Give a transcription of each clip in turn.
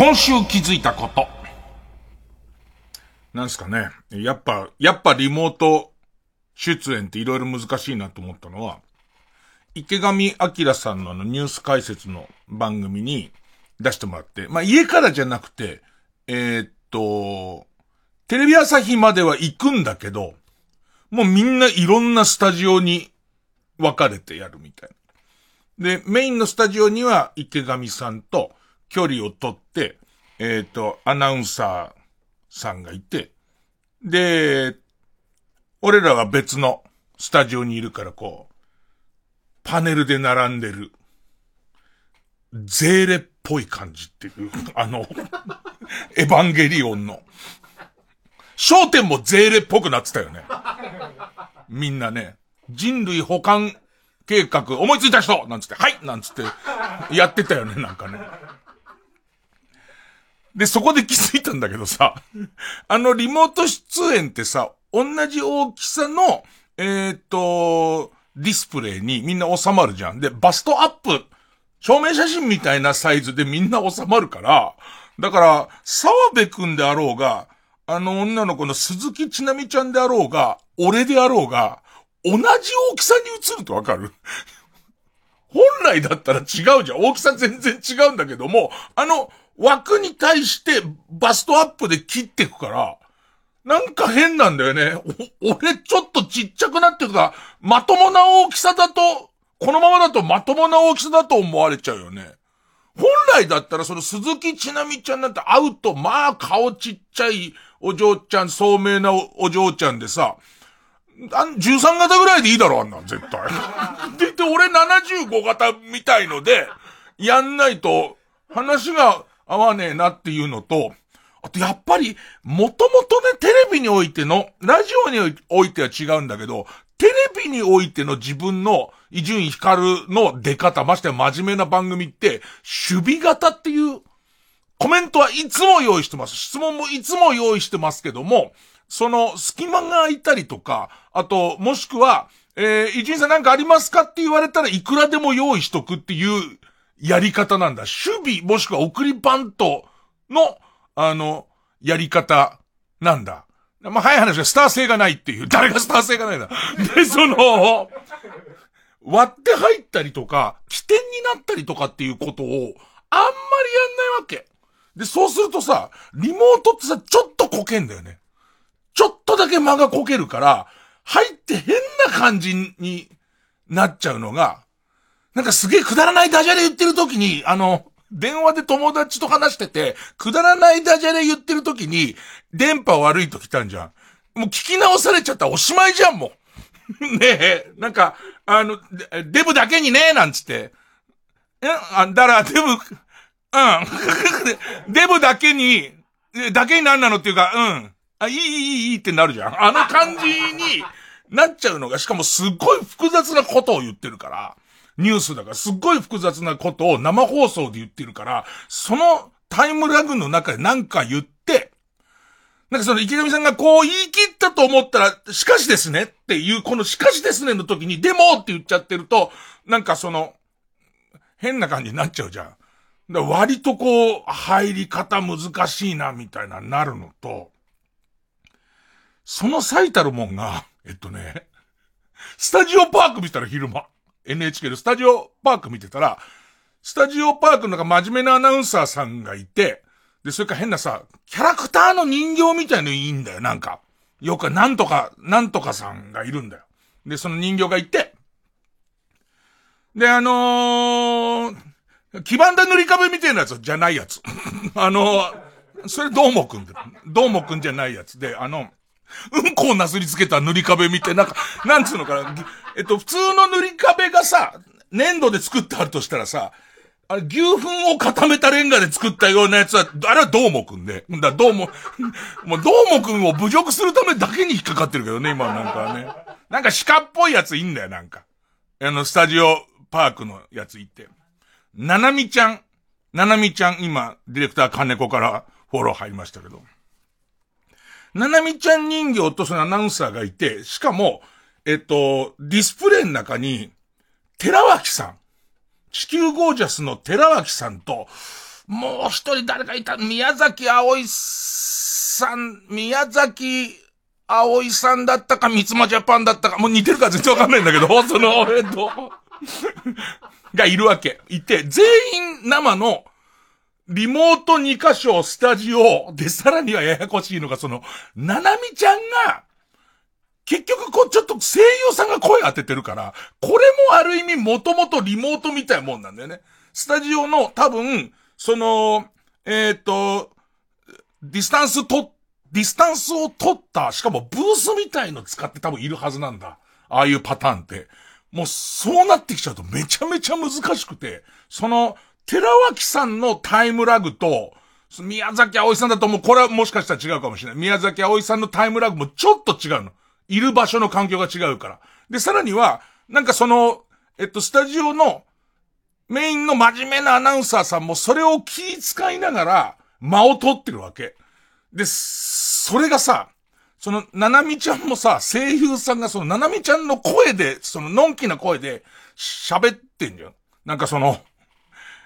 今週気づいたこと。なんすかね。やっぱ、やっぱリモート出演っていろいろ難しいなと思ったのは、池上彰さんのあのニュース解説の番組に出してもらって、まあ家からじゃなくて、えーっと、テレビ朝日までは行くんだけど、もうみんないろんなスタジオに分かれてやるみたいな。で、メインのスタジオには池上さんと距離を取って、えっ、と、アナウンサーさんがいて、で、俺らは別のスタジオにいるからこう、パネルで並んでる、ゼーレっぽい感じっていう、あの、エヴァンゲリオンの、焦点もゼーレっぽくなってたよね。みんなね、人類保管計画思いついた人なんつって、はいなんつって、やってたよね、なんかね。で、そこで気づいたんだけどさ、あのリモート出演ってさ、同じ大きさの、えっ、と、ディスプレイにみんな収まるじゃん。で、バストアップ、証明写真みたいなサイズでみんな収まるから、だから、沢部くんであろうが、あの女の子の鈴木ちなみちゃんであろうが、俺であろうが、同じ大きさに映るとわかる？本来だったら違うじゃん。大きさ全然違うんだけども、あの枠に対してバストアップで切っていくから、なんか変なんだよね。お俺ちょっとちっちゃくなってるから、まともな大きさだと、このままだとまともな大きさだと思われちゃうよね。本来だったらその鈴木ちなみちゃんなんて会うと、まあ顔ちっちゃいお嬢ちゃん、聡明なお嬢ちゃんでさ、あ13型ぐらいでいいだろ、あんなん、絶対。って言って、俺75型みたいので、やんないと、話が合わねえなっていうのと、あとやっぱり、もともとね、テレビにおいての、ラジオにおいては違うんだけど、テレビにおいての自分の、伊集院光の出方、ましてや真面目な番組って、守備型っていう、コメントはいつも用意してます。質問もいつも用意してますけども、その隙間が空いたりとか、あと、もしくは、えー、伊集院さんなんかありますかって言われたらいくらでも用意しとくっていうやり方なんだ。守備もしくは送りバントの、あの、やり方なんだ。まあ、早い話はスター性がないっていう。誰がスター性がないんだ。で、その、割って入ったりとか、起点になったりとかっていうことを、あんまりやんないわけ。で、そうするとさ、リモートってさ、ちょっとこけんだよね。ちょっとだけ間がこけるから、入って変な感じになっちゃうのが、なんかすげえくだらないダジャレ言ってる時に、あの、電話で友達と話してて、くだらないダジャレ言ってる時に、電波悪いと来たんじゃん。もう聞き直されちゃったらおしまいじゃん、もう。ねえ、なんか、あの、デブだけにねえ、なんつって。え、あ、だから、デブ、うん。デブだけに、だけになんなのっていうか、うん。あ、いい、いい、いいってなるじゃん。あの感じになっちゃうのが、しかもすっごい複雑なことを言ってるから、ニュースだからすっごい複雑なことを生放送で言ってるから、そのタイムラグの中で何か言って、なんかその池上さんがこう言い切ったと思ったら、しかしですねっていう、このしかしですねの時に、でもって言っちゃってると、なんかその、変な感じになっちゃうじゃん。だ割とこう、入り方難しいな、みたいな、なるのと、その最たるもんが、えっとね、スタジオパーク見たら昼間、NHK でスタジオパーク見てたら、スタジオパークの中真面目なアナウンサーさんがいて、で、それから変なさ、キャラクターの人形みたいのいいんだよ、なんか。よく、なんとか、なんとかさんがいるんだよ。で、その人形がいて、で、あのー、黄ばんだ塗り壁みたいなやつじゃないやつ。あのー、それどうもくんで。どうもくんじゃないやつで、あの、うんこをなすりつけた塗り壁みたいな、んか、なんつうのかな。えっと、普通の塗り壁がさ、粘土で作ってあるとしたらさ、あれ、牛糞を固めたレンガで作ったようなやつは、あれはどうもくんで。だ、どうも、もうどうもくんを侮辱するためだけに引っかかってるけどね、今なんかね。なんか鹿っぽいやついいんだよ、なんか。あの、スタジオパークのやつ行って。ななみちゃん。ななみちゃん、今、ディレクター金子からフォロー入りましたけど。ななみちゃん人形とそのアナウンサーがいて、しかも、えっと、ディスプレイの中に、寺脇さん。地球ゴージャスの寺脇さんと、もう一人誰かいた、宮崎葵さん、宮崎葵さんだったか、三つ間ジャパンだったか、もう似てるか全然わかんないんだけど、その、えっと、がいるわけ。いて、全員生の、リモート2箇所、スタジオ、で、さらにはややこしいのが、その、ななみちゃんが、結局こう、ちょっと声優さんが声当ててるから、これもある意味もともとリモートみたいなもんなんだよね。スタジオの多分、その、えっ、ー、と、ディスタンスと、ディスタンスを取った、しかもブースみたいの使って多分いるはずなんだ。ああいうパターンって。もうそうなってきちゃうとめちゃめちゃ難しくて、その、寺脇さんのタイムラグと、宮﨑あおいさんだともうこれはもしかしたら違うかもしれない。宮﨑あおいさんのタイムラグもちょっと違うの。いる場所の環境が違うから。で、さらには、なんかその、えっと、スタジオのメインの真面目なアナウンサーさんもそれを気遣いながら間を取ってるわけ。で、それがさ、その、ななみちゃんもさ、声優さんがその、ななみちゃんの声で、その、のんきな声で喋ってんじゃん。なんかその、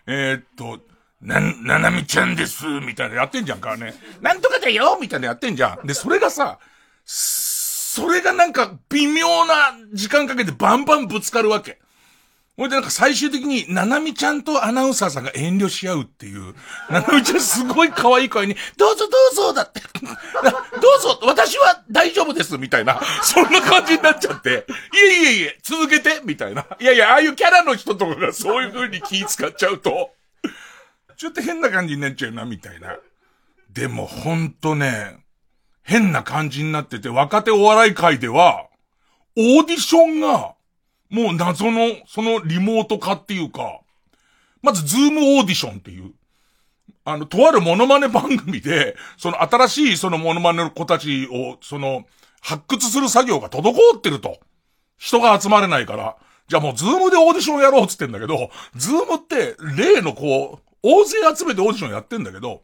えー、っと、な、ななみちゃんです、みたいなやってんじゃんかね。なんとかだよみたいなやってんじゃん。で、それがさ、それがなんか微妙な時間かけてバンバンぶつかるわけ。ほいでなんか最終的に、ななみちゃんとアナウンサーさんが遠慮し合うっていう。ななみちゃんすごい可愛い声に、どうぞどうぞだって。どうぞ、私は大丈夫です、みたいな。そんな感じになっちゃって。いえいえいえ、続けて、みたいな。いやいや、ああいうキャラの人とかがそういう風に気使っちゃうと、ちょっと変な感じになっちゃうな、みたいな。でもほんとね、変な感じになってて、若手お笑い界では、オーディションが、もう謎の、そのリモート化っていうか、まずズームオーディションっていう、あの、とあるモノマネ番組で、その新しいそのモノマネの子たちを、その、発掘する作業が滞ってると。人が集まれないから。じゃあもうズームでオーディションやろうっつってんだけど、ズームって例のこう、大勢集めてオーディションやってんだけど、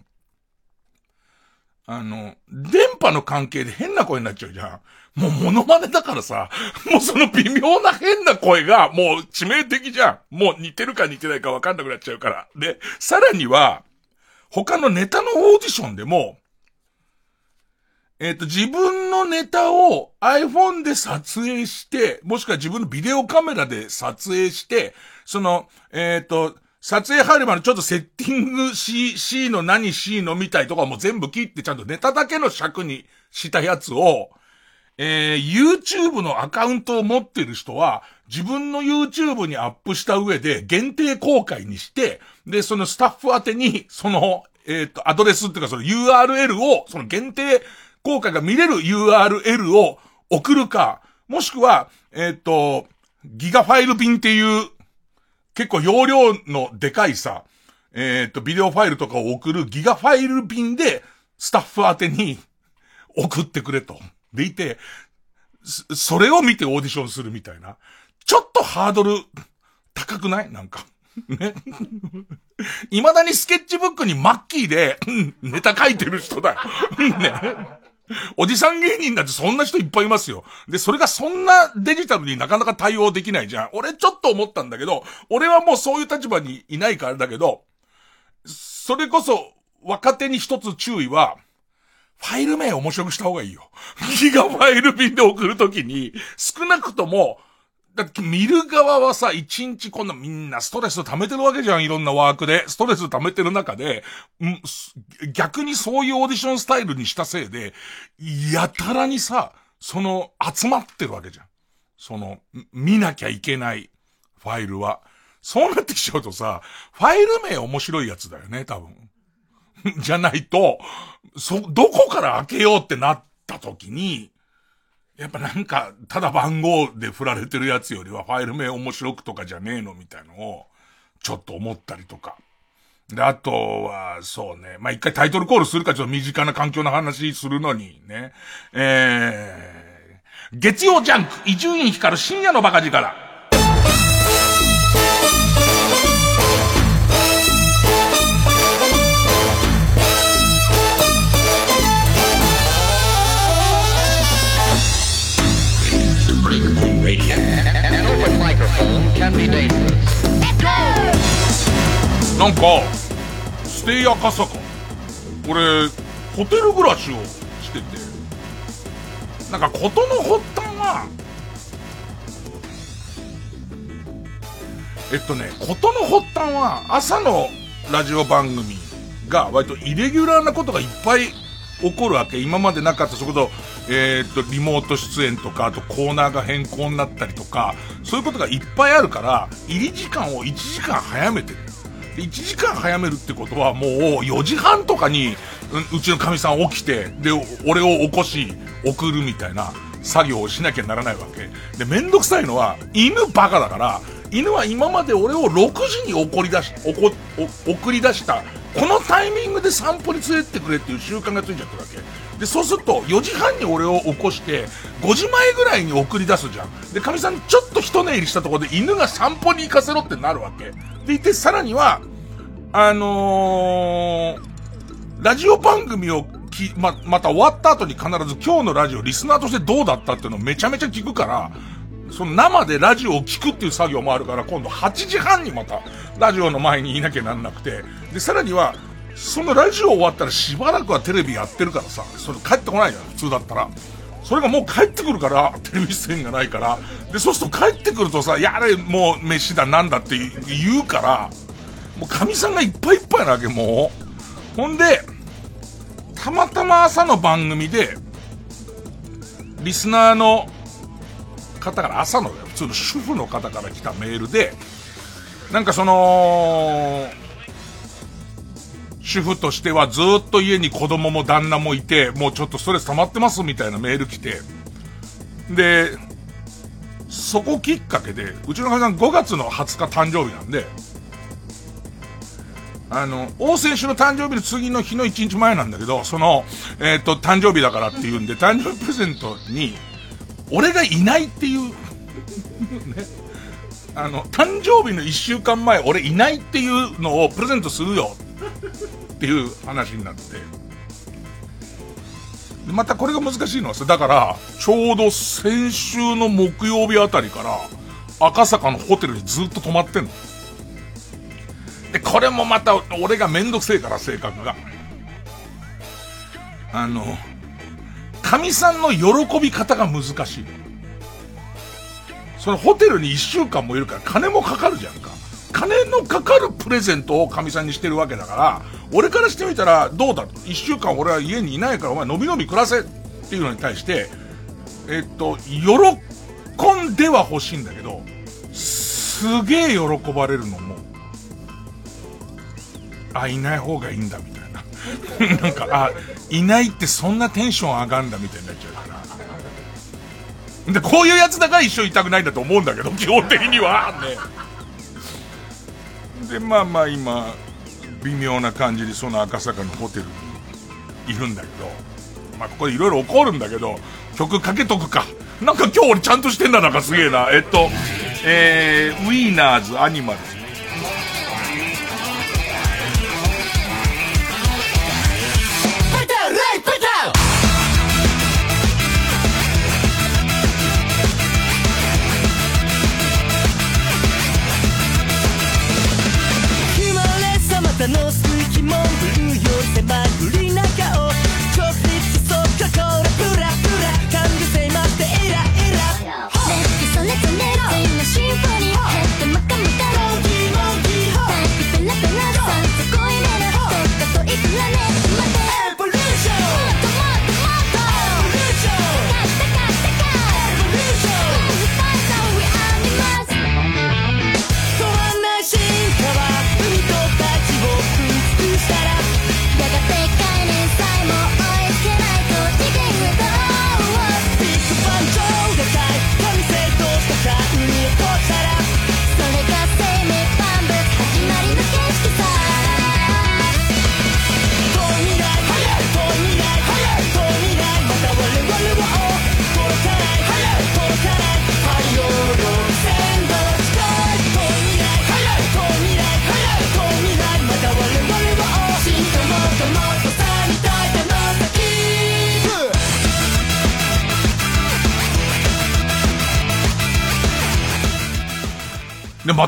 あの、電波の関係で変な声になっちゃうじゃん。もうモノマネだからさ、もうその微妙な変な声がもう致命的じゃん。もう似てるか似てないかわかんなくなっちゃうから。で、さらには、他のネタのオーディションでも、えっ、ー、と、自分のネタを iPhone で撮影して、もしくは自分のビデオカメラで撮影して、その、えっ、ー、と、撮影入るまでちょっとセッティング C、C の何 C のみたいとかも全部切ってちゃんとネタだけの尺にしたやつを、えー、YouTube のアカウントを持ってる人は、自分の YouTube にアップした上で限定公開にして、で、そのスタッフ宛てに、その、えっ、ー、と、アドレスっていうかその URL を、その限定公開が見れる URL を送るか、もしくは、えっ、ー、と、ギガファイル便っていう結構容量のでかいさ、えっ、ー、と、ビデオファイルとかを送るギガファイル便で、スタッフ宛てに 送ってくれと。でいて、それを見てオーディションするみたいな。ちょっとハードル高くない？なんか。ね。未だにスケッチブックにマッキーで、ネタ書いてる人だよ。ね。おじさん芸人なんてそんな人いっぱいいますよ。で、それがそんなデジタルになかなか対応できないじゃん。俺ちょっと思ったんだけど、俺はもうそういう立場にいないからだけど、それこそ若手に一つ注意は、ファイル名面白くした方がいいよ。ギガファイル便で送るときに、少なくとも、だって見る側はさ、一日こんなみんなストレス溜めてるわけじゃん、いろんなワークで。ストレス溜めてる中で、逆にそういうオーディションスタイルにしたせいで、やたらにさ、その、集まってるわけじゃん。その、見なきゃいけないファイルは。そうなってきちゃうとさ、ファイル名面白いやつだよね、多分。じゃないと、そ、どこから開けようってなった時に、やっぱなんか、ただ番号で振られてるやつよりはファイル名面白くとかじゃねえのみたいのを、ちょっと思ったりとか。で、あとは、そうね。まあ、一回タイトルコールするか、ちょっと身近な環境の話するのにね。えー、月曜ジャンク、伊集院光る深夜のバカ力。なんか、ステイ赤坂。俺、ホテル暮らしをしてて、なんかことの発端は、えっとね、ことの発端は、朝のラジオ番組が割とイレギュラーなことがいっぱい起こるわけ。今までなかった、そこと、えー、っと、リモート出演とか、あとコーナーが変更になったりとか、そういうことがいっぱいあるから、入り時間を1時間早めてる。1時間早めるってことはもう4時半とかにうちのかみさん起きて、で、俺を起こし、送るみたいな作業をしなきゃならないわけ。で、めんどくさいのは、犬バカだから、犬は今まで俺を6時に怒り出し、送り出した、このタイミングで散歩に連れてってくれっていう習慣がついちゃってるわけ。で、そうすると、4時半に俺を起こして、5時前ぐらいに送り出すじゃん。で、かみさんちょっと一寝入りしたところで犬が散歩に行かせろってなるわけ。でいて、さらには、あのー、ラジオ番組をき、ま、また終わった後に必ず今日のラジオリスナーとしてどうだったっていうのをめちゃめちゃ聞くから、その生でラジオを聞くっていう作業もあるから、今度8時半にまたラジオの前にいなきゃなんなくて、で、さらには、そのラジオ終わったらしばらくはテレビやってるからさ、それ帰ってこないじゃん、普通だったら。それがもう帰ってくるから、テレビ出演がないから、で、そうすると帰ってくるとさ、やれ、もう飯だなんだって言うから、もう神さんがいっぱいいっぱいなわけ、もう。ほんで、たまたま朝の番組で、リスナーの方から朝の普通の主婦の方から来たメールで、なんかその、主婦としてはずっと家に子供も旦那もいて、もうちょっとストレス溜まってますみたいなメール来て、で、そこきっかけで、うちの会社さん5月の20日誕生日なんで、あの、王選手の誕生日の次の日の1日前なんだけど、その、えっ、ー、と、誕生日だからっていうんで、誕生日プレゼントに、俺がいないっていう ね、あの、誕生日の1週間前、俺いないっていうのをプレゼントするよっていう話になって。で、またこれが難しいのはさ、だから、ちょうど先週の木曜日あたりから、赤坂のホテルにずっと泊まってんの。で、これもまた、俺がめんどくせえから、性格が。あの、神さんの喜び方が難しい。そのホテルに一週間もいるから金もかかるじゃんか。金のかかるプレゼントを神さんにしてるわけだから、俺からしてみたら、どうだ一週間俺は家にいないからお前のびのび暮らせっていうのに対して、えっと、喜んでは欲しいんだけど、すげえ喜ばれるのも、あ、いない方がいいんだみたいな。なんか、あ、いないってそんなテンション上がんだみたいになっちゃうから。で、こういうやつだから一緒いたくないんだと思うんだけど、基本的には。ね。で、まあまあ今、微妙な感じでその赤坂のホテルにいるんだけど、まあここでいろいろ起こるんだけど、曲かけとくか。なんか今日俺ちゃんとしてんだなんかすげえな。えっと、えー、ウィーナーズアニマルズ。の水気もブルーより狭ぐ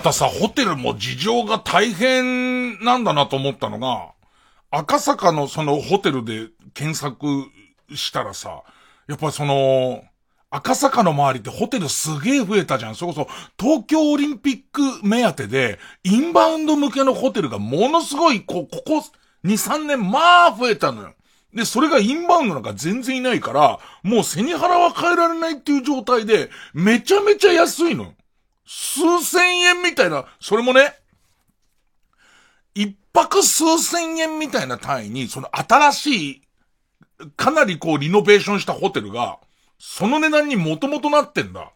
たさ、ホテルも事情が大変なんだなと思ったのが、赤坂のそのホテルで検索したらさ、やっぱその、赤坂の周りってホテルすげえ増えたじゃん。それこそ、東京オリンピック目当てで、インバウンド向けのホテルがものすごい、こ、ここ、2、3年、まあ増えたのよ。で、それがインバウンドなんか全然いないから、もう背に腹は変えられないっていう状態で、めちゃめちゃ安いの。数千円みたいな、それもね、一泊数千円みたいな単位に、その新しい、かなりこうリノベーションしたホテルが、その値段にもともとなってんだ。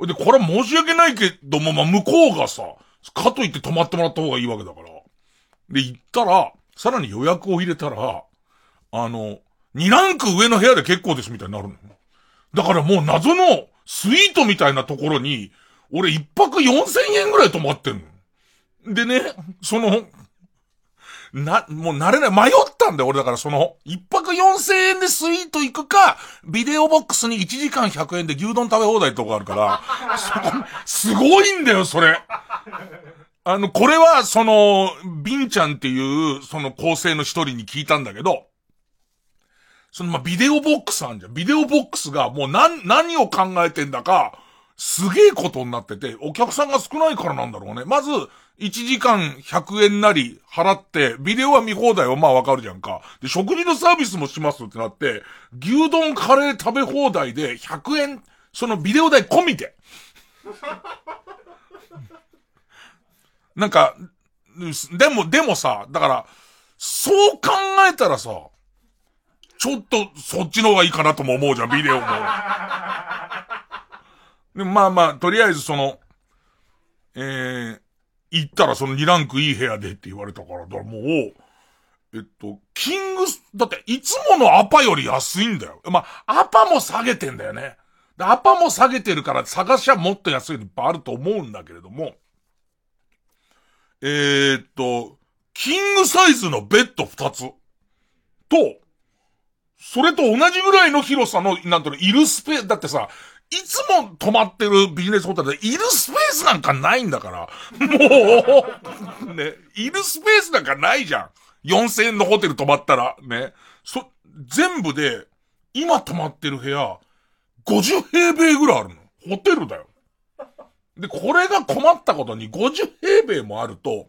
で、これは申し訳ないけども、まあ、向こうがさ、かといって泊まってもらった方がいいわけだから。で、行ったら、さらに予約を入れたら、あの、2ランク上の部屋で結構ですみたいになるの。だからもう謎のスイートみたいなところに、俺一泊4000円ぐらい泊まってんの。でね、その、な、もう慣れない。迷ったんだよ、俺だからその、一泊4000円でスイート行くか、ビデオボックスに1時間100円で牛丼食べ放題とかあるから、そこ、すごいんだよ、それ。あの、これは、その、ビンちゃんっていう、その構成の一人に聞いたんだけど、その、まビデオボックスあんじゃん。ビデオボックスがもう何、何を考えてんだか、すげえことになってて、お客さんが少ないからなんだろうね。まず、1時間100円なり払って、ビデオは見放題はまあわかるじゃんか。で、食事のサービスもしますってなって、牛丼カレー食べ放題で100円、そのビデオ代込みで。なんか、でも、でもさ、だから、そう考えたらさ、ちょっとそっちの方がいいかなとも思うじゃん、ビデオも。でまあまあ、とりあえずその、えー、行ったらその2ランクいい部屋でって言われたから、だからもう、えっと、キングス、だっていつものアパより安いんだよ。まあ、アパも下げてんだよね。アパも下げてるから探しはもっと安いのいっぱいあると思うんだけれども、えー、っと、キングサイズのベッド2つと、それと同じぐらいの広さの、なんといるスペース、だってさ、いつも泊まってるビジネスホテルで、いるスペースなんかないんだから。もう、ね、いるスペースなんかないじゃん。4000円のホテル泊まったら、ね。そ、全部で、今泊まってる部屋、50平米ぐらいあるの。ホテルだよ。で、これが困ったことに50平米もあると、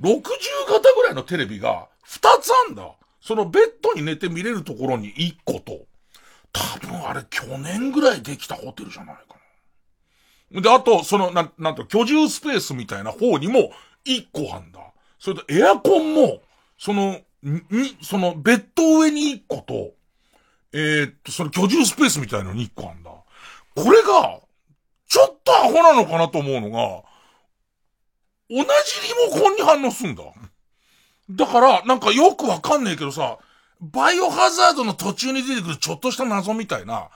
60型ぐらいのテレビが2つあんだ。そのベッドに寝て見れるところに1個と、多分あれ去年ぐらいできたホテルじゃないかな。で、あと、その、なん、なんと、居住スペースみたいな方にも1個あんだ。それとエアコンも、その、に、その、ベッド上に1個と、えー、っと、その居住スペースみたいなのに1個あんだ。これが、ちょっとアホなのかなと思うのが、同じリモコンに反応すんだ。だから、なんかよくわかんないけどさ、バイオハザードの途中に出てくるちょっとした謎みたいな、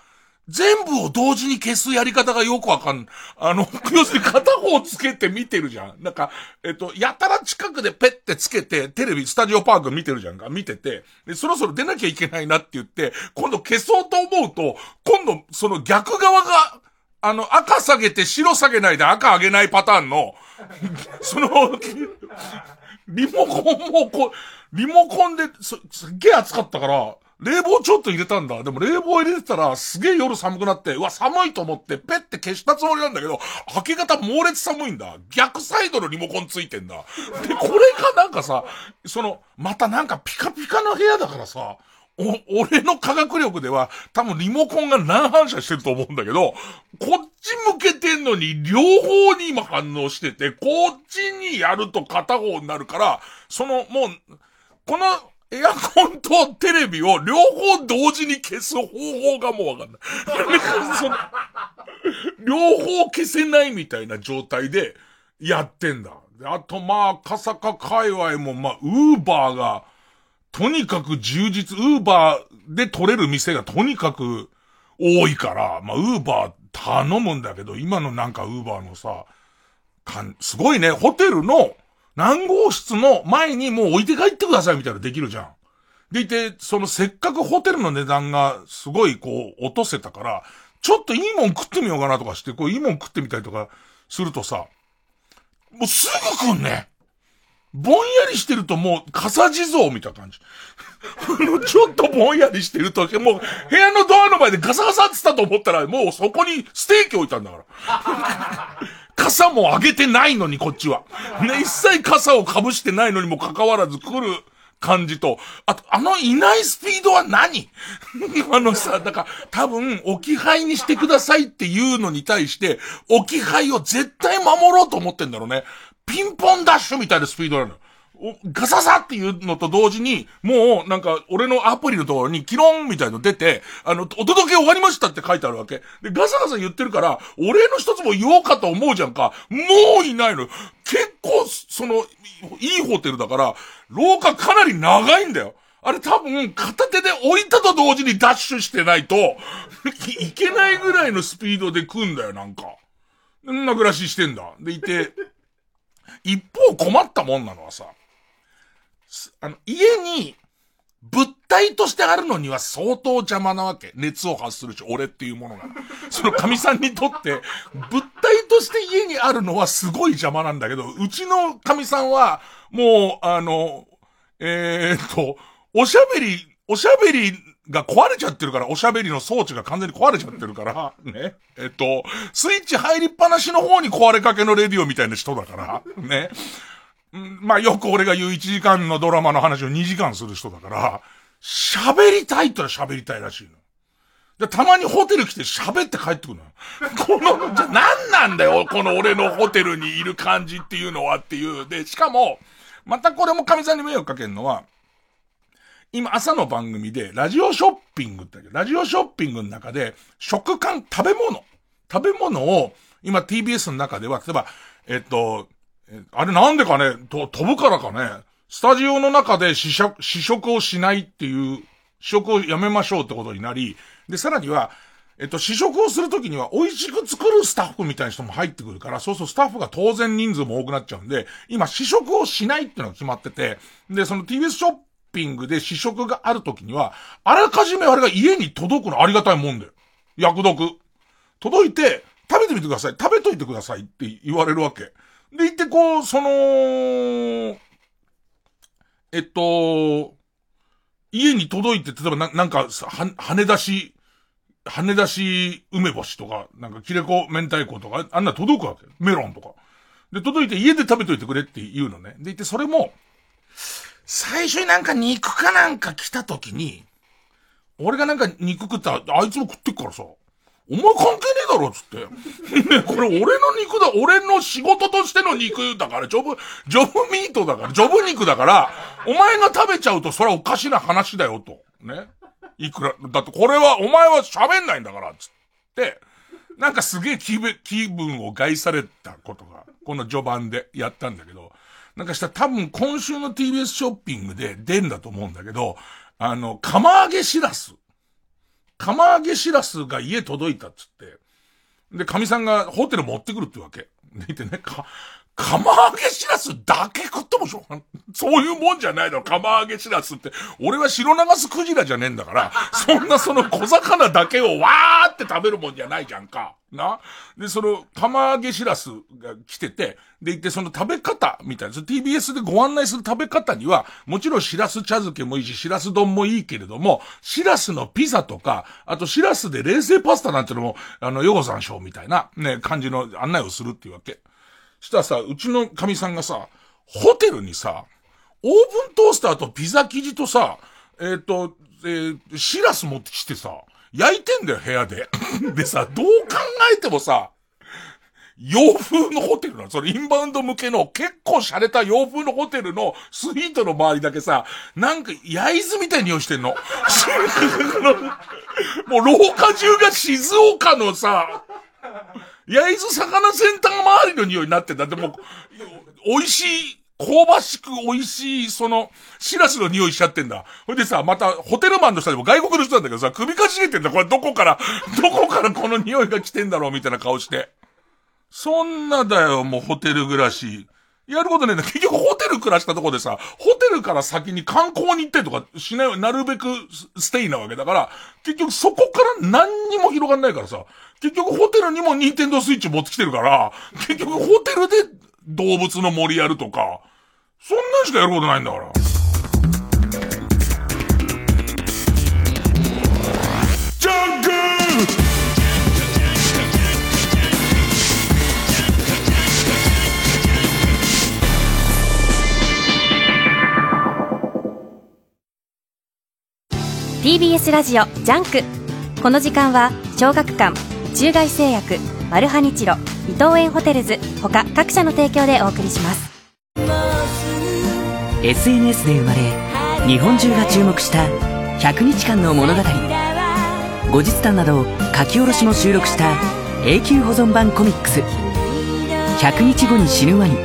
全部を同時に消すやり方がよくわかん。あの、要するに片方つけて見てるじゃん。なんか、えっと、やたら近くでペッてつけて、テレビ、スタジオパーク見てるじゃんか。見てて、で、そろそろ出なきゃいけないなって言って、今度消そうと思うと、今度、その逆側が、あの、赤下げて白下げないで赤上げないパターンの、その、リモコンもこう、リモコンで、す、すっげえ暑かったから、冷房ちょっと入れたんだ。でも冷房入れてたら、すげえ夜寒くなって、うわ、寒いと思って、ペッて消したつもりなんだけど、明け方猛烈寒いんだ。逆サイドのリモコンついてんだ。で、これがなんかさ、その、またなんかピカピカの部屋だからさ、お俺の科学力では、多分リモコンが乱反射してると思うんだけど、こっち向けてんのに、両方に今反応してて、こっちにやると片方になるから、その、もう、この、エアコンとテレビを両方同時に消す方法がもうわかんない。両方消せないみたいな状態でやってんだ。あとまあ、赤坂界隈もまあ、ウーバーが、とにかく充実、ウーバーで取れる店がとにかく多いから、まあ、ウーバー頼むんだけど、今のなんかウーバーのさ、かん、すごいね、ホテルの何号室の前にもう置いて帰ってくださいみたいなできるじゃん。でいて、そのせっかくホテルの値段がすごいこう落とせたから、ちょっといいもん食ってみようかなとかして、こういいもん食ってみたりとかするとさ、もうすぐ来んね。ぼんやりしてるともう、傘地蔵みたいな感じ。ちょっとぼんやりしてると、もう、部屋のドアの前でガサガサってたと思ったら、もうそこにステーキ置いたんだから。傘も上げてないのに、こっちは。ね、一切傘を被してないのにもかかわらず来る感じと、あと、あのいないスピードは何？あのさ、だから、多分、置き配にしてくださいっていうのに対して、置き配を絶対守ろうと思ってんだろうね。ピンポンダッシュみたいなスピードなの。ガササっていうのと同時に、もう、なんか、俺のアプリのところに、キロンみたいの出て、あの、お届け終わりましたって書いてあるわけ。で、ガサガサ言ってるから、俺の一つも言おうかと思うじゃんか。もういないの。結構、その、いいホテルだから、廊下かなり長いんだよ。あれ多分、片手で置いたと同時にダッシュしてないと、いけないぐらいのスピードで来んだよ、なんか。んな暮らししてんだ。でいて、一方困ったもんなのはさ、あの、家に、物体としてあるのには相当邪魔なわけ。熱を発するし、俺っていうものが。その神さんにとって、物体として家にあるのはすごい邪魔なんだけど、うちの神さんは、もう、あの、えー、っと、おしゃべり、おしゃべりが壊れちゃってるから、おしゃべりの装置が完全に壊れちゃってるから、ね。えっと、スイッチ入りっぱなしの方に壊れかけのレディオみたいな人だから、ね。まあよく俺が言う1時間のドラマの話を2時間する人だから、喋りたいったら喋りたいらしいの。で、たまにホテル来て喋って帰ってくるのよ。この、じゃ、何なんだよ、この俺のホテルにいる感じっていうのはっていう。で、しかも、またこれも神さんに迷惑かけるのは、今朝の番組でラジオショッピングってラジオショッピングの中で食感、食べ物、食べ物を今 TBS の中では、例えば、えっと、あれなんでかね、と、飛ぶからかね、スタジオの中で試食、試食をしないっていう、試食をやめましょうってことになり、で、さらには、えっと、試食をするときには美味しく作るスタッフみたいな人も入ってくるから、そうそうスタッフが当然人数も多くなっちゃうんで、今試食をしないっていうのが決まってて、で、その TBS ショッピングで試食があるときには、あらかじめあれが家に届くのありがたいもんだよ。薬毒。届いて、食べてみてください。食べといてくださいって言われるわけ。で、行ってこう、その、えっと、家に届いて、例えばななんか、は、羽出し、羽出し梅干しとか、なんか切れ子明太子とか、あんな届くわけ。メロンとか。で、届いて家で食べといてくれって言うのね。で、言ってそれも、最初になんか肉かなんか来た時に、俺がなんか肉食ったら、あいつも食ってっからさ、お前関係ねえだろ、つって。ね、これ俺の肉だ、俺の仕事としての肉だから、ジョブ、ジョブミートだから、ジョブ肉だから、お前が食べちゃうとそれはおかしな話だよ、と。ね。いくら、だってこれは、お前は喋んないんだから、つって、なんかすげえ気分、気分を害されたことが、この序盤でやったんだけど、なんかしたら多分今週の TBS ショッピングで出んだと思うんだけど、あの、釜揚げしらす。釜揚げしらすが家届いたっつって。で、神さんがホテル持ってくるってわけ。でいてね、か、釜揚げしらすだけ食ってもしょうがそういうもんじゃないの、釜揚げしらすって。俺は白長スクジラじゃねえんだから、そんなその小魚だけをわーって食べるもんじゃないじゃんか。な？で、その、釜揚げしらすが来てて、で、行ってその食べ方みたいな、TBS でご案内する食べ方には、もちろんしらす茶漬けもいいし、しらす丼もいいけれども、しらすのピザとか、あとしらすで冷製パスタなんてのも、あの、ヨゴさんショーみたいな、ね、感じの案内をするっていうわけ。したらさ、うちの神さんがさ、ホテルにさ、オーブントースターとピザ生地とさ、えっ、ー、と、えー、シラス持ってきてさ、焼いてんだよ、部屋で。でさ、どう考えてもさ、洋風のホテルなの。それインバウンド向けの結構洒落た洋風のホテルのスイートの周りだけさ、なんか焼津みたいに匂いしてんの。もう廊下中が静岡のさ、焼津魚センター周りの匂いになってんだ。でも、美味しい、香ばしく美味しい、その、シラスの匂いしちゃってんだ。ほいでさ、また、ホテルマンの人でも外国の人なんだけどさ、首かしげてんだ。これどこから、どこからこの匂いが来てんだろうみたいな顔して。そんなだよ、もうホテル暮らし。やることねえんだ。結局ホテル暮らしたとこでさ、ホテルから先に観光に行ってとかしない、なるべくステイなわけだから、結局そこから何にも広がんないからさ、結局ホテルにもニンテンドースイッチ持ってきてるから、結局ホテルで動物の森やるとか、そんなんしかやることないんだから。ジャンク TBS ラジオジャンク。この時間は小学館。中外製薬マルハニチロ伊藤園ホテルズ他各社の提供でお送りします。SNS で生まれ日本中が注目した100日間の物語。後日談など書き下ろしも収録した永久保存版コミックス。100日後に死ぬワニ。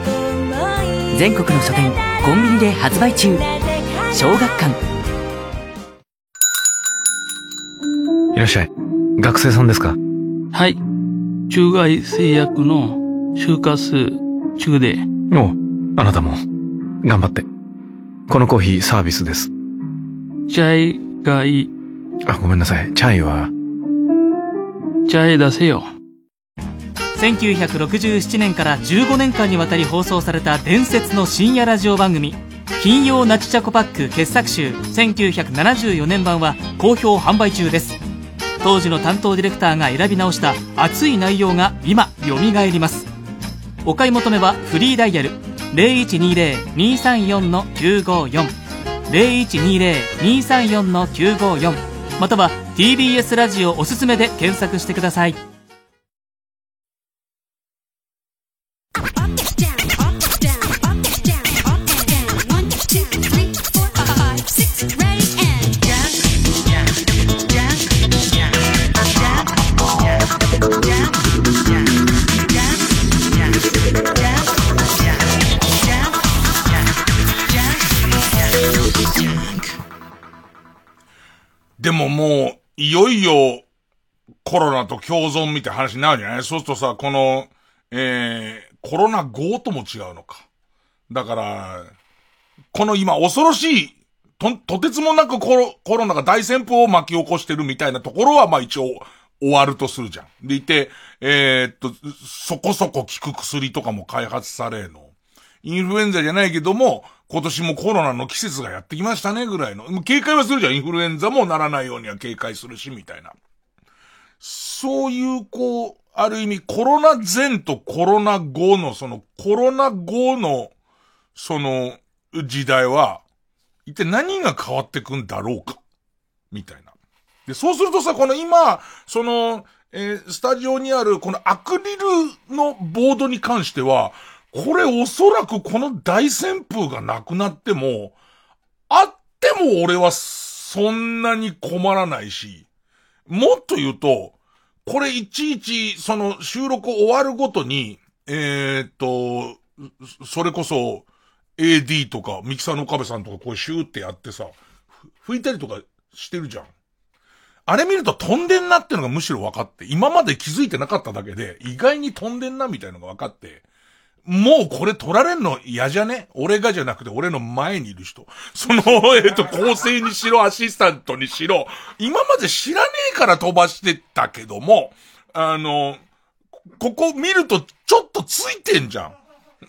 全国の書店コンビニで発売中。小学館。いらっしゃい。学生さんですか？はい。中外製薬の就活中で。おあなたも。頑張って。このコーヒーサービスです。チャイがいい。あ、ごめんなさい。チャイは？チャイ出せよ。1967年から15年間にわたり放送された伝説の深夜ラジオ番組金曜ナチチャコパック傑作集1974年版は好評販売中です当時の担当ディレクターが選び直した熱い内容が今よみがえります。お買い求めはフリーダイヤル0120-234-954 0120-234-954または TBS ラジオおすすめで検索してください。よいよ、コロナと共存みたいな話になるじゃない？そうするとさ、この、えー、コロナ後とも違うのか。だから、この今恐ろしい、と、とてつもなくコロコロナが大旋風を巻き起こしてるみたいなところは、まあ一応、終わるとするじゃん。でいて、えー、っと、そこそこ効く薬とかも開発されの。インフルエンザじゃないけども、今年もコロナの季節がやってきましたね、ぐらいの。警戒はするじゃん。インフルエンザもならないようには警戒するし、みたいな。そういう、こう、ある意味、コロナ前とコロナ後の、その、コロナ後の、その、時代は、一体何が変わってくんだろうか？みたいな。で、そうするとさ、この今、その、えー、スタジオにあるこのアクリルのボードに関しては、これおそらくこの大旋風がなくなっても、あっても俺はそんなに困らないし、もっと言うと、これいちいちその収録終わるごとに、えー、っと、それこそ AD とかミキサーの壁さんとかこうシューってやってさ、拭いたりとかしてるじゃん。あれ見ると飛んでんなってのがむしろ分かって、今まで気づいてなかっただけで、意外に飛んでんなみたいのが分かって、もうこれ取られんの？嫌じゃね？俺がじゃなくて俺の前にいる人。その、えっ、と、構成にしろ、アシスタントにしろ、今まで知らねえから飛ばしてたけども、あの、ここ見るとちょっとついてんじゃ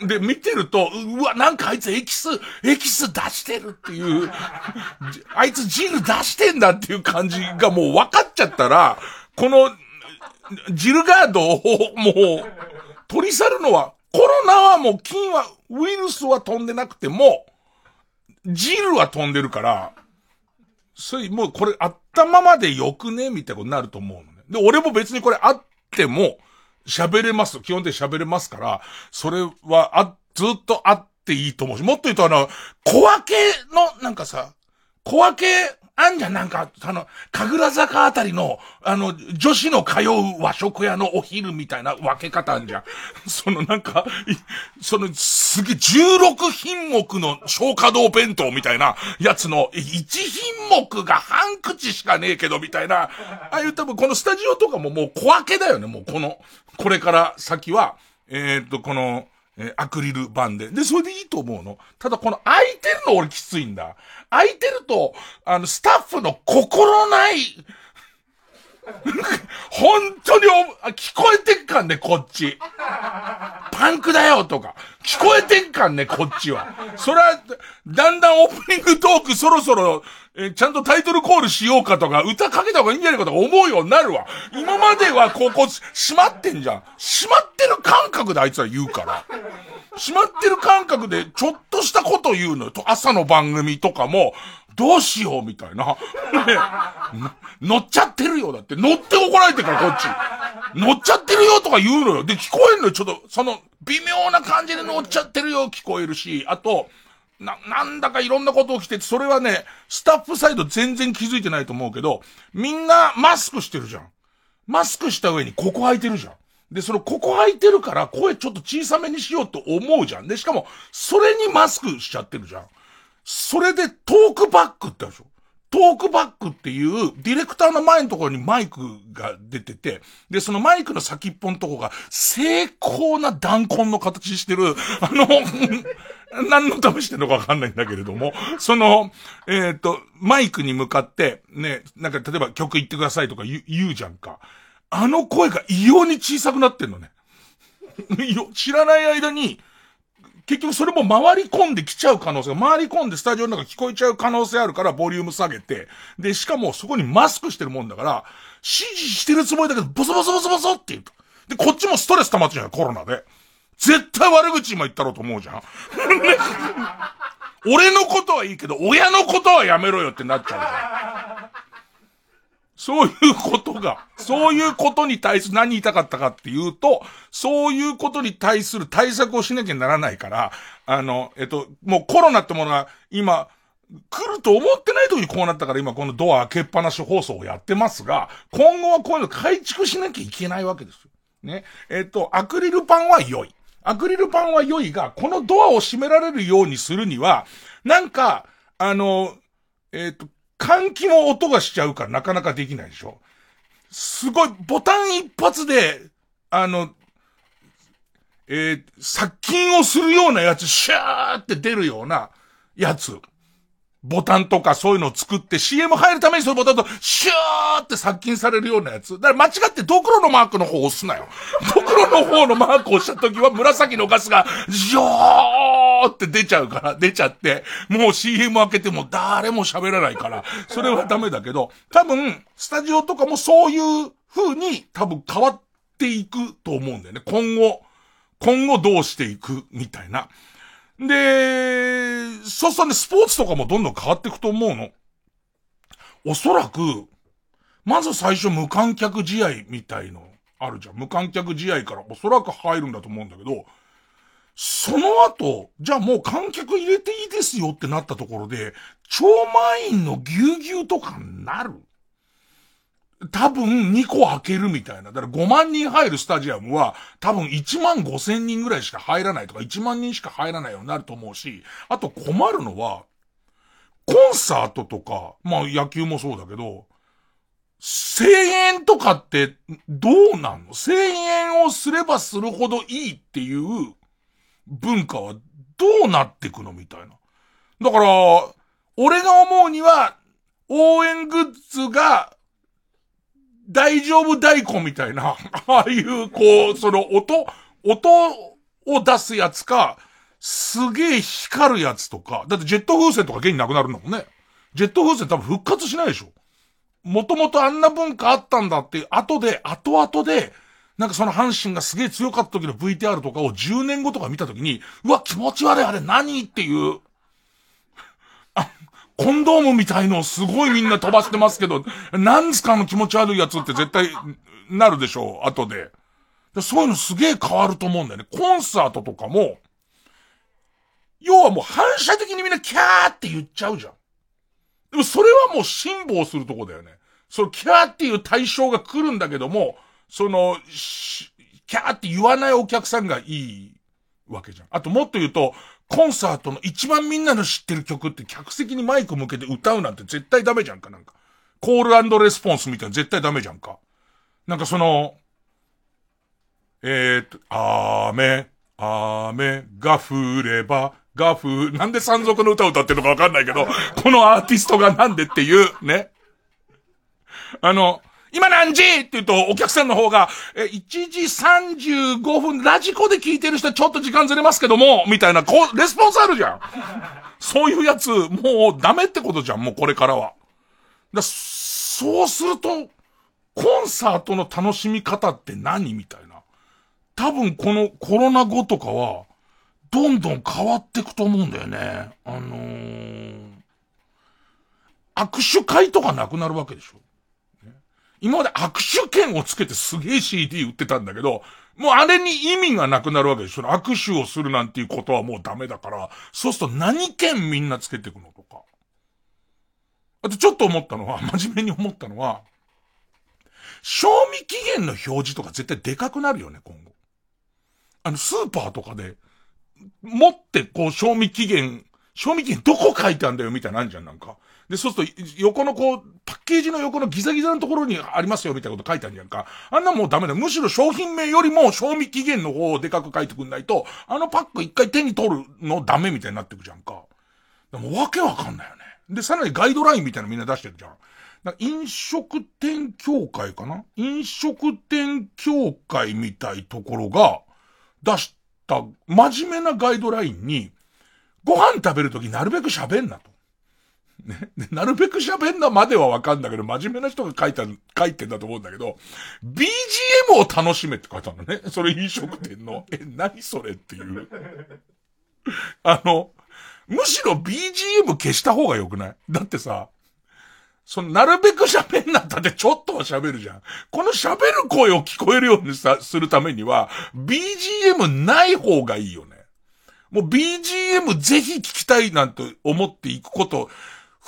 ん。で、見てると、うわ、なんかあいつエキス、エキス出してるっていう、あいつジル出してんだっていう感じがもう分かっちゃったら、この、ジルガードをもう、取り去るのはコロナはもう菌は、ウイルスは飛んでなくても、ジルは飛んでるから、そういう、もうこれあったままでよくねみたいなことになると思うのね。で、俺も別にこれあっても、喋れます。基本的に喋れますから、それは、あ、ずっとあっていいと思うし、もっと言うとあの、小分けの、なんかさ、小分けあんじゃん、なんか、あの、神楽坂あたりの、あの、女子の通う和食屋のお昼みたいな分け方あんじゃん。そのなんか、その、すげえ16品目の消化道弁当みたいなやつの1品目が半口しかねえけどみたいな、ああいう多分このスタジオとかももう小分けだよね、もうこの、これから先は、えー、っと、この、え、アクリル板で。で、それでいいと思うの。ただこの空いてるの俺きついんだ。空いてると、あの、スタッフの心ない、本当にお、聞こえてっかんね、こっち。パンクだよとか、聞こえてんかんね、こっちは。それは、だんだんオープニングトークそろそろ、えちゃんとタイトルコールしようかとか、歌かけた方がいいんじゃないかとか思うようになるわ。今まではここ、閉まってんじゃん。閉まってる感覚であいつは言うから。閉まってる感覚で、ちょっとしたこと言うのよ。と、朝の番組とかも、どうしようみたいな。乗っちゃってるよ。だって、乗って怒られてからこっち。乗っちゃってるよとか言うのよ。で、聞こえんのよ。ちょっと、その、微妙な感じで乗っちゃってるよ聞こえるし、あと、な、なんだかいろんなこと起きてそれはね、スタッフサイド全然気づいてないと思うけど、みんなマスクしてるじゃん。マスクした上にここ開いてるじゃん。で、その、ここ開いてるから声ちょっと小さめにしようと思うじゃん。で、しかも、それにマスクしちゃってるじゃん。それでトークバックってあるでしょ？トークバックっていうディレクターの前のところにマイクが出てて、で、そのマイクの先っぽのとこが精巧な弾痕の形してる、あの、何のためしてんのかわかんないんだけれども、その、えっ、ー、と、マイクに向かって、ね、なんか例えば曲言ってくださいとか言う言うじゃんか。あの声が異様に小さくなってんのね。知らない間に、結局それも回り込んできちゃう可能性が、回り込んでスタジオの中聞こえちゃう可能性あるからボリューム下げて、で、しかもそこにマスクしてるもんだから、指示してるつもりだけど、ボソボソボソボソって言うと。で、こっちもストレス溜まっちゃう、コロナで。絶対悪口今言ったろうと思うじゃん。俺のことはいいけど、親のことはやめろよってなっちゃうじゃん。そういうことが、そういうことに対する何言いたかったかっていうと、そういうことに対する対策をしなきゃならないから、あの、えっと、もうコロナってものが今、来ると思ってない時にこうなったから今このドア開けっぱなし放送をやってますが、今後はこういうの改築しなきゃいけないわけですよ。ね。えっと、アクリルパンは良い。アクリルパンは良いが、このドアを閉められるようにするには、なんか、あの、えっと、換気も音がしちゃうからなかなかできないでしょすごい、ボタン一発で、あの、えー、殺菌をするようなやつ、シャーって出るようなやつ。ボタンとかそういうのを作って CM 入るためにそのボタンとシューって殺菌されるようなやつ。だから間違ってドクロのマークの方を押すなよ。ドクロの方のマークを押した時は紫のガスがジョーって出ちゃうから、出ちゃって、もう CM 開けても誰も喋らないから、それはダメだけど、多分、スタジオとかもそういう風に多分変わっていくと思うんだよね。今後、今後どうしていくみたいな。で、そうそうね、スポーツとかもどんどん変わっていくと思うの。おそらく、まず最初無観客試合みたいのあるじゃん。無観客試合からおそらく入るんだと思うんだけど、その後、じゃあもう観客入れていいですよってなったところで、超満員のぎゅうぎゅうとかになる多分2個開けるみたいな。だから5万人入るスタジアムは多分1万5千人ぐらいしか入らないとか1万人しか入らないようになると思うし、あと困るのは、コンサートとか、まあ野球もそうだけど、声援とかってどうなんの？声援をすればするほどいいっていう文化はどうなってくのみたいな。だから、俺が思うには、応援グッズが大丈夫大根みたいな、ああいう、こう、その音、音を出すやつか、すげえ光るやつとか、だってジェット風船とか現になくなるんだもんね。ジェット風船多分復活しないでしょ。もともとあんな文化あったんだって、後で、後々で、なんかその阪神がすげえ強かった時の VTR とかを10年後とか見た時に、うわ、気持ち悪いあれ何？っていう、コンドームみたいのをすごいみんな飛ばしてますけど、なんすかの気持ち悪いやつって絶対なるでしょう、後で。でそういうのすげえ変わると思うんだよね。コンサートとかも、要はもう反射的にみんなキャーって言っちゃうじゃん。でもそれはもう辛抱するとこだよね。そのキャーっていう対象が来るんだけども、その、キャーって言わないお客さんがいいわけじゃん。あともっと言うと、コンサートの一番みんなの知ってる曲って客席にマイク向けて歌うなんて絶対ダメじゃんか、なんか。コールレスポンスみたいな絶対ダメじゃんか。なんかその、えー、っと、雨、雨が降れば、が降、なんで山賊の歌を歌ってるのかわかんないけど、このアーティストがなんでっていう、ね。あの、今何時？って言うと、お客さんの方が、え、1時35分、ラジコで聞いてる人ちょっと時間ずれますけども、みたいな、こう、レスポンスあるじゃん。そういうやつ、もうダメってことじゃん、もうこれからは。だそうすると、コンサートの楽しみ方って何？みたいな。多分このコロナ後とかは、どんどん変わっていくと思うんだよね。あのー、握手会とかなくなるわけでしょ。今まで握手券をつけてすげえ CD 売ってたんだけど、もうあれに意味がなくなるわけでしょ。握手をするなんていうことはもうダメだから、そうすると何券みんなつけていくのとか。あとちょっと思ったのは、真面目に思ったのは、賞味期限の表示とか絶対でかくなるよね、今後。あの、スーパーとかで、持ってこう、賞味期限、賞味期限どこ書いてあんだよみたいなのあんじゃん、なんか。で、そうすると、横のこう、パッケージの横のギザギザのところにありますよみたいなこと書いてあるじゃんか。あんなもうダメだ。むしろ商品名よりも賞味期限の方をでかく書いてくんないと、あのパック一回手に取るのダメみたいになってくじゃんか。でもわけわかんないよね。で、さらにガイドラインみたいなのみんな出してるじゃん。飲食店協会かな？飲食店協会みたいところが出した真面目なガイドラインに、ご飯食べるときなるべく喋んなと。ね。なるべく喋んなまではわかんだけど、真面目な人が書いた、書いてんだと思うんだけど、BGM を楽しめって書いたのね。それ飲食店の。え、何それっていう。あの、むしろ BGM 消した方が良くない？だってさ、その、なるべく喋んなったってちょっとは喋るじゃん。この喋る声を聞こえるようにさ、するためには、BGM ない方がいいよね。もう BGM ぜひ聞きたいなんて思っていくこと、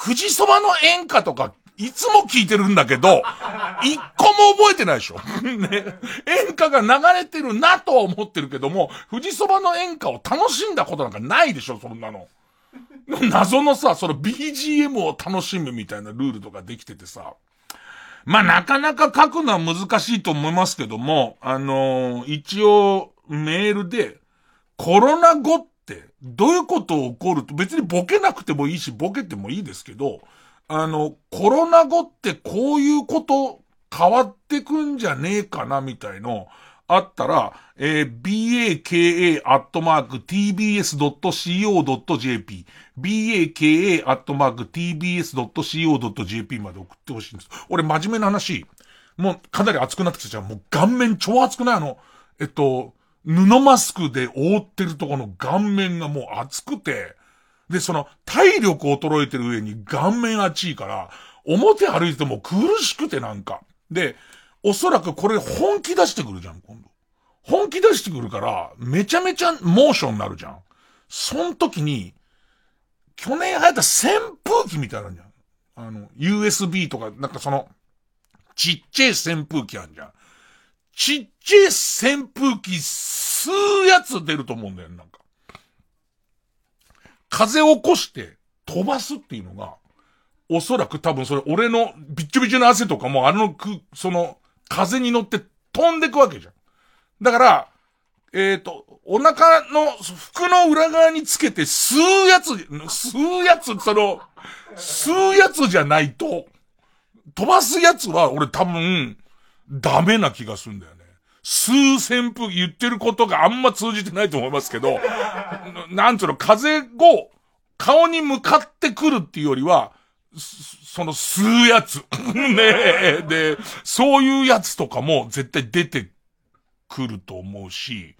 富士そばの演歌とか、いつも聞いてるんだけど、一個も覚えてないでしょ。ね。演歌が流れてるなとは思ってるけども、富士そばの演歌を楽しんだことなんかないでしょ、そんなの。謎のさ、その BGM を楽しむみたいなルールとかできててさ。まあ、なかなか書くのは難しいと思いますけども、あのー、一応、メールで、コロナ後どういうこと起こると、別にボケなくてもいいし、ボケてもいいですけど、あの、コロナ後ってこういうこと変わってくんじゃねえかな、みたいの、あったら、えー、baka.tbs.co.jp、baka.tbs.co.jp まで送ってほしいんです。俺真面目な話、もうかなり熱くなってきたじゃん。もう顔面超熱くない？あの、えっと、布マスクで覆ってるとこの顔面がもう熱くて、で、その体力衰えてる上に顔面熱いから、表歩いても苦しくてなんか。で、おそらくこれ本気出してくるじゃん、今度。本気出してくるから、めちゃめちゃモーションになるじゃん。その時に、去年流行った扇風機みたいなんじゃん。あの、USB とか、なんかその、ちっちゃい扇風機あんじゃん。ちっちゃい扇風機吸うやつ出ると思うんだよ、なんか。風を起こして飛ばすっていうのが、おそらく多分それ俺のびっちょびちょの汗とかもあのく、その風に乗って飛んでくわけじゃん。だから、えっ、ー、と、お腹の服の裏側につけて吸うやつ、吸うやつ、その、吸うやつじゃないと、飛ばすやつは俺多分、ダメな気がするんだよね。吸う旋風言ってることがあんま通じてないと思いますけど、なんつうの、風を顔に向かってくるっていうよりは、その吸うやつ。ねえで、そういうやつとかも絶対出てくると思うし、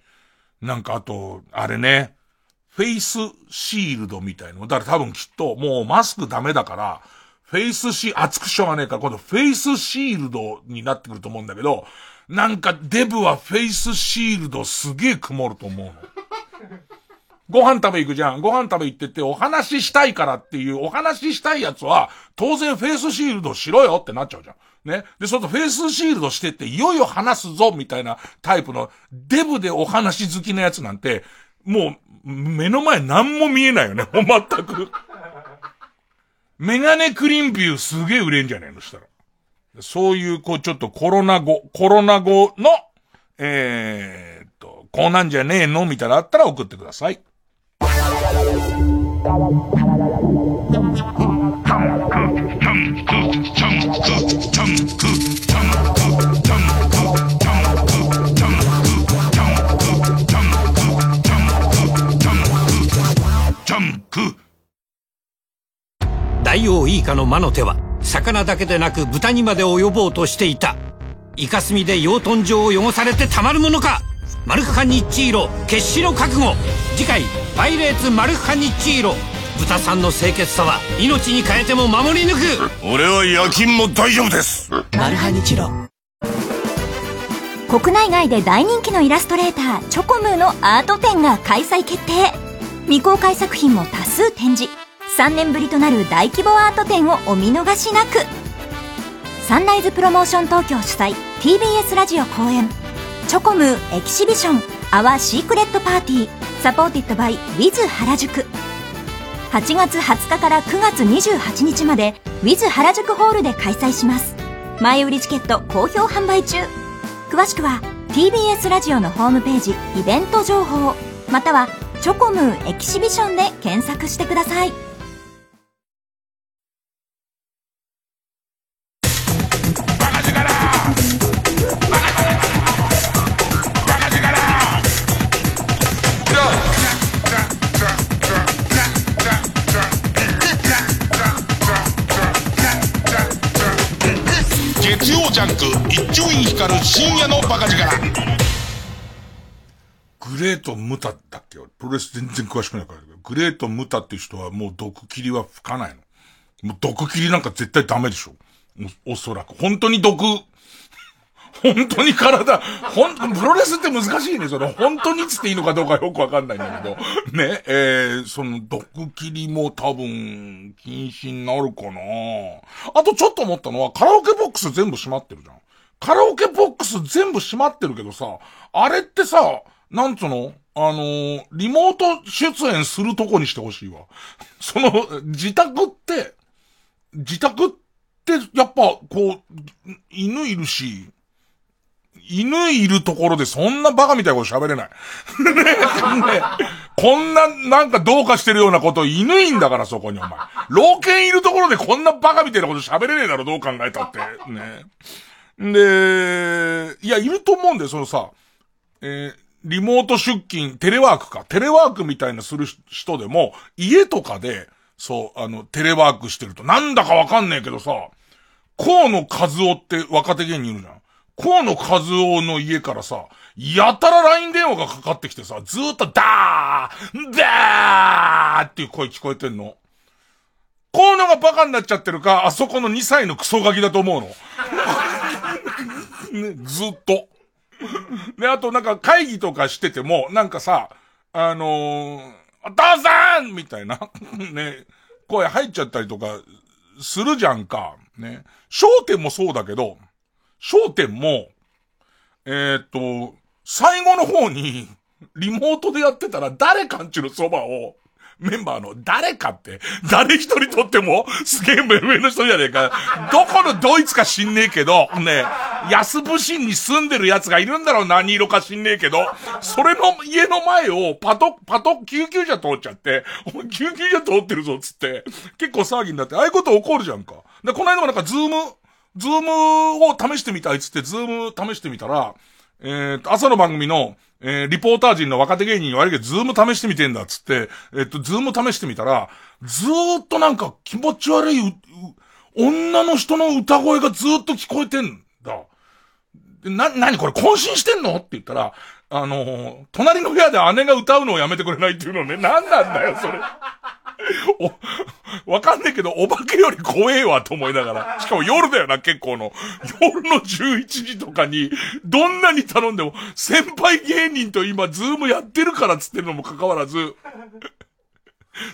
なんかあと、あれね、フェイスシールドみたいの。だから多分きっともうマスクダメだから、フェイスシー、暑くてしょうがねえから、今度フェイスシールドになってくると思うんだけど、なんかデブはフェイスシールドすげえ曇ると思うの。ご飯食べ行くじゃん。ご飯食べ行っててお話ししたいからっていうお話ししたいやつは、当然フェイスシールドしろよってなっちゃうじゃん。ね。で、そのフェイスシールドしてって、いよいよ話すぞみたいなタイプの、デブでお話好きなやつなんて、もう、目の前何も見えないよね。全く。メガネクリンビューすげえ売れんじゃねえのしたら。そういう、こう、ちょっとコロナ後、コロナ後の、えー、っと、こうなんじゃねえの？みたいなあったら送ってください。下の魔の手は魚だけでなく豚にまで及ぼうとしていた。イカスミで養豚場を汚されてたまるものか。マルクカニッチーロ決死の覚悟。次回「パイレーツマルクカニッチーロ」豚さんの清潔さは命に変えても守り抜く。俺は夜勤も大丈夫です。マルハニチロ。国内外で大人気のイラストレーターチョコムーのアート展が開催決定。未公開作品も多数展示3年ぶりとなる大規模アート展をお見逃しなく。サンライズプロモーション東京主催 TBS ラジオ後援。チョコムー Exhibition Our Secret Party。Supported by WITH 原宿。8月20日から9月28日まで Wiz 原宿ホールで開催します。前売りチケット好評販売中。詳しくは TBS ラジオのホームページイベント情報またはチョコムーエキシビションで検索してください。タだっけプロレス全然詳しくないから。グレート・ムタっていう人はもう毒切りは吹かないの。もう毒切りなんか絶対ダメでしょ。おおそらく。本当に毒、本当に体、ほん、プロレスって難しいね。その、本当につっていいのかどうかよくわかんないんだけど。ね、えー、その、毒切りも多分、禁止になるかなあとちょっと思ったのは、カラオケボックス全部閉まってるじゃん。カラオケボックス全部閉まってるけどさ、あれってさ、なんつうの？あのー、リモート出演するとこにしてほしいわ。その、自宅って、自宅って、やっぱ、こう、犬いるし、犬いるところでそんなバカみたいなこと喋れない。ねねこんな、なんかどうかしてるようなこと犬いんだからそこにお前。老犬いるところでこんなバカみたいなこと喋れねえだろ、どう考えたって。ね。で、いや、いると思うんだよ、そのさ、えー、リモート出勤、テレワークか。テレワークみたいなする人でも、家とかで、そう、あの、テレワークしてると、なんだかわかんねえけどさ、河野和夫って若手芸人いるじゃん。河野和夫の家からさ、やたら LINE 電話がかかってきてさ、ずーっとダーダーっていう声聞こえてんの。河野がバカになっちゃってるか、あそこの2歳のクソガキだと思うの。ね、ずっと。で、あとなんか会議とかしてても、なんかさ、あのー、お父さんみたいな、ね、声入っちゃったりとか、するじゃんか。ね。焦点もそうだけど、焦点も、えっ、と、最後の方に、リモートでやってたら誰かんちのそばを、メンバーの誰かって、誰一人とっても、すげえ目上の人じゃねえか。どこのどいつか知んねえけど、ね、安部市に住んでる奴がいるんだろう、何色か知んねえけど、それの家の前をパト、パト、救急車通っちゃって、救急車通ってるぞ、つって、結構騒ぎになって、ああいうこと起こるじゃんか。で、この間もなんかズーム、ズームを試してみたいっつって、ズーム試してみたら、えー、朝の番組の、えー、リポーター陣の若手芸人に悪いけど、ズーム試してみてんだっつって、えっと、ズーム試してみたら、ずーっとなんか気持ち悪い、女の人の歌声がずーっと聞こえてんだ。な、なにこれ混信してんのって言ったら、あのー、隣の部屋で姉が歌うのをやめてくれないっていうのね、なんなんだよ、それ。お、わかんねえけど、お化けより怖えわと思いながら。しかも夜だよな、結構の。夜の11時とかに、どんなに頼んでも、先輩芸人と今、ズームやってるからっつってるのも関わらず、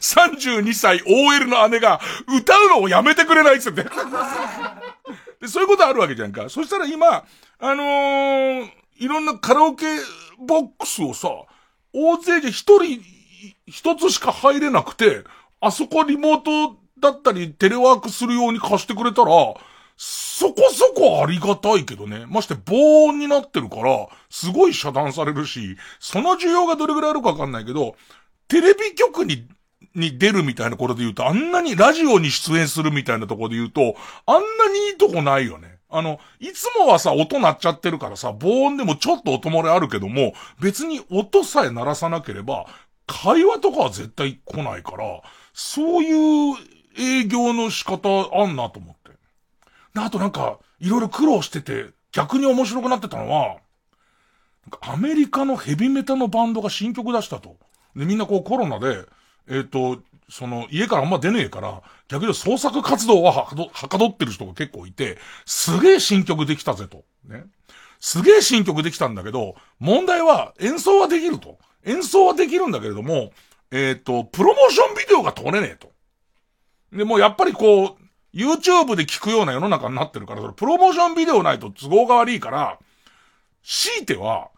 32歳 OL の姉が、歌うのをやめてくれないっつって。で、そういうことあるわけじゃんか。そしたら今、あのー、いろんなカラオケボックスをさ、大勢で一人、一つしか入れなくて、あそこリモートだったりテレワークするように貸してくれたら、そこそこありがたいけどね。まして防音になってるから、すごい遮断されるし、その需要がどれぐらいあるかわかんないけど、テレビ局に、に出るみたいなことで言うと、あんなにラジオに出演するみたいなところで言うと、あんなにいいとこないよね。あの、いつもはさ、音鳴っちゃってるからさ、防音でもちょっと音漏れあるけども、別に音さえ鳴らさなければ、会話とかは絶対来ないから、そういう営業の仕方あんなと思って。あとなんか、いろいろ苦労してて、逆に面白くなってたのは、アメリカのヘビメタのバンドが新曲出したと。で、みんなこうコロナで、えっ、と、その、家からあんま出ねえから、逆に創作活動ははかど、はかどってる人が結構いて、すげえ新曲できたぜと。ね。すげえ新曲できたんだけど、問題は演奏はできると。演奏はできるんだけれども、えっ、と、プロモーションビデオが撮れねえと。で、もうやっぱりこう、YouTube で聞くような世の中になってるから、それプロモーションビデオないと都合が悪いから、強いては、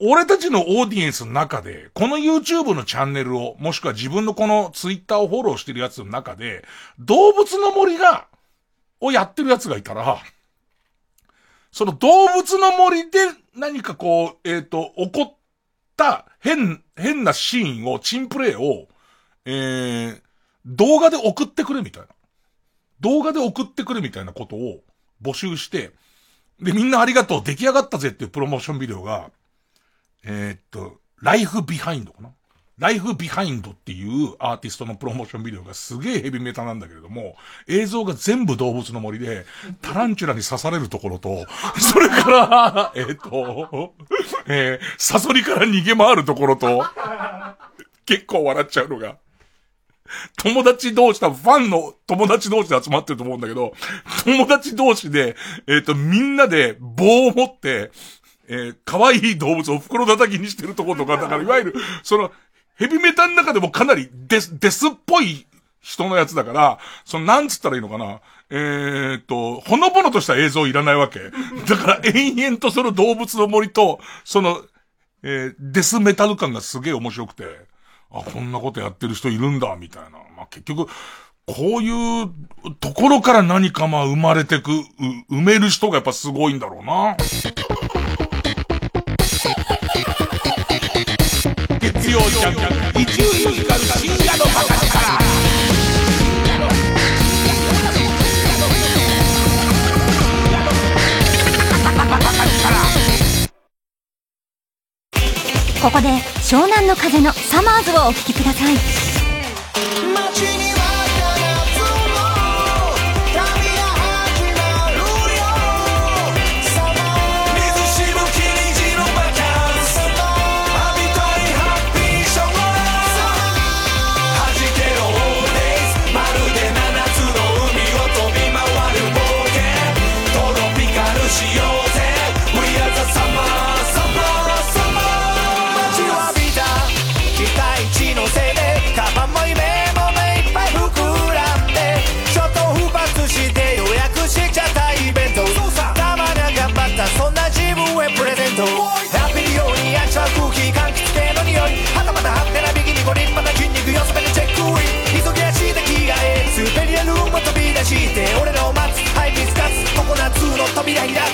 俺たちのオーディエンスの中で、この YouTube のチャンネルを、もしくは自分のこの Twitter をフォローしてるやつの中で、動物の森が、をやってるやつがいたら、その動物の森で何かこう、えっ、ー、と、起こった変、変なシーンを、珍プレイを、えー、動画で送ってくれみたいな。動画で送ってくれみたいなことを募集して、で、みんなありがとう、出来上がったぜっていうプロモーションビデオが、えー、っと、ライフビハインドかなライフビハインドっていうアーティストのプロモーションビデオがすげえヘビメタなんだけれども、映像が全部動物の森で、タランチュラに刺されるところと、それから、えっ、と、えー、サソリから逃げ回るところと、結構笑っちゃうのが、友達同士、多分ファンの友達同士で集まってると思うんだけど、友達同士で、えっ、と、みんなで棒を持って、えー、可愛い動物を袋叩きにしてるところとか、だからいわゆる、その、ヘビメタの中でもかなりデス、デスっぽい人のやつだから、その、なんつったらいいのかな？えー、っと、ほのぼのとした映像いらないわけ。だから延々とその動物の森と、その、えー、デスメタル感がすげえ面白くて、あ、こんなことやってる人いるんだ、みたいな。まあ、結局、こういうところから何かまあ生まれてく、埋める人がやっぱすごいんだろうな。曜ジャンク一流ミュージカル深夜のバカ力ここで湘南の風のサマーズをお聴きください。して俺らを待つハイビスカスココナッツの扉開く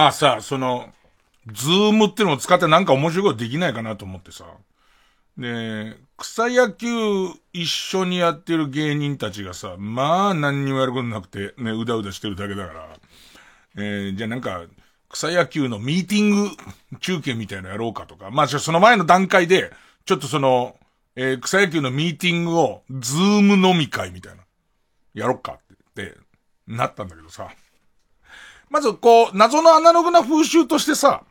まあさ、その、ズームってのを使ってなんか面白いことできないかなと思ってさ。で、草野球一緒にやってる芸人たちがさ、まあ何にもやることなくて、ね、うだうだしてるだけだから。えー、じゃあなんか、草野球のミーティング中継みたいなのやろうかとか。まあ、その前の段階で、ちょっとその、えー、草野球のミーティングを、ズーム飲み会みたいな、やろっかって、って、なったんだけどさ。まず、こう、謎のアナログな風習としてさ、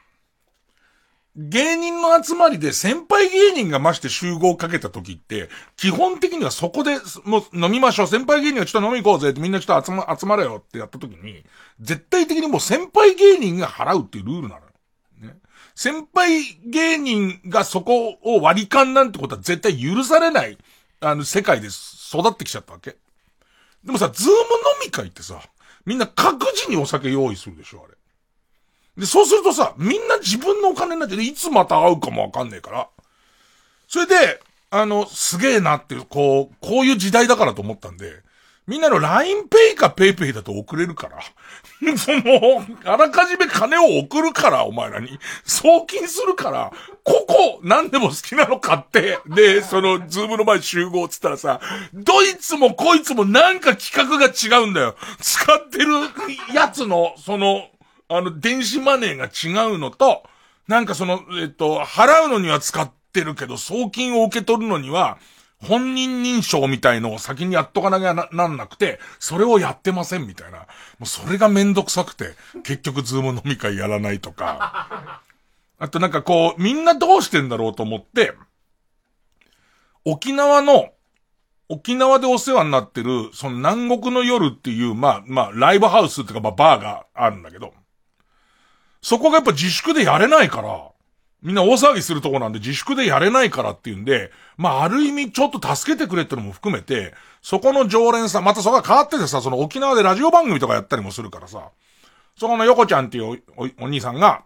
芸人の集まりで先輩芸人がまして集合をかけた時って、基本的にはそこで、もう飲みましょう。先輩芸人はちょっと飲み行こうぜってみんなちょっと集ま、集まれよってやった時に、絶対的にもう先輩芸人が払うっていうルールなのよ。ね。先輩芸人がそこを割り勘なんてことは絶対許されない、あの、世界で育ってきちゃったわけ。でもさ、ズーム飲み会ってさ、みんな各自にお酒用意するでしょ、あれ。で、そうするとさ、みんな自分のお金になって、いつまた会うかもわかんねえから。それで、あの、すげえなっていう、こう、こういう時代だからと思ったんで、みんなの LINEPay か PayPay だと送れるから。その、あらかじめ金を送るから、お前らに。送金するから、ここ、何でも好きなの買って、で、その、ズームの前集合っつったらさ、どいつもこいつもなんか企画が違うんだよ。使ってるやつの、その、あの、電子マネーが違うのと、なんかその、えっと、払うのには使ってるけど、送金を受け取るのには、本人認証みたいのを先にやっとかなきゃな、なんなくて、それをやってませんみたいな。もうそれがめんどくさくて、結局ズーム飲み会やらないとか。あとなんかこう、みんなどうしてんだろうと思って、沖縄の、沖縄でお世話になってる、その南国の夜っていう、まあ、まあ、ライブハウスっていうか、まあ、バーがあるんだけど、そこがやっぱ自粛でやれないから、みんな大騒ぎするとこなんで自粛でやれないからっていうんで、まあ、ある意味ちょっと助けてくれってのも含めて、そこの常連さん、またそこが変わっててさ、その沖縄でラジオ番組とかやったりもするからさ、そこの横ちゃんっていうおお兄さんが、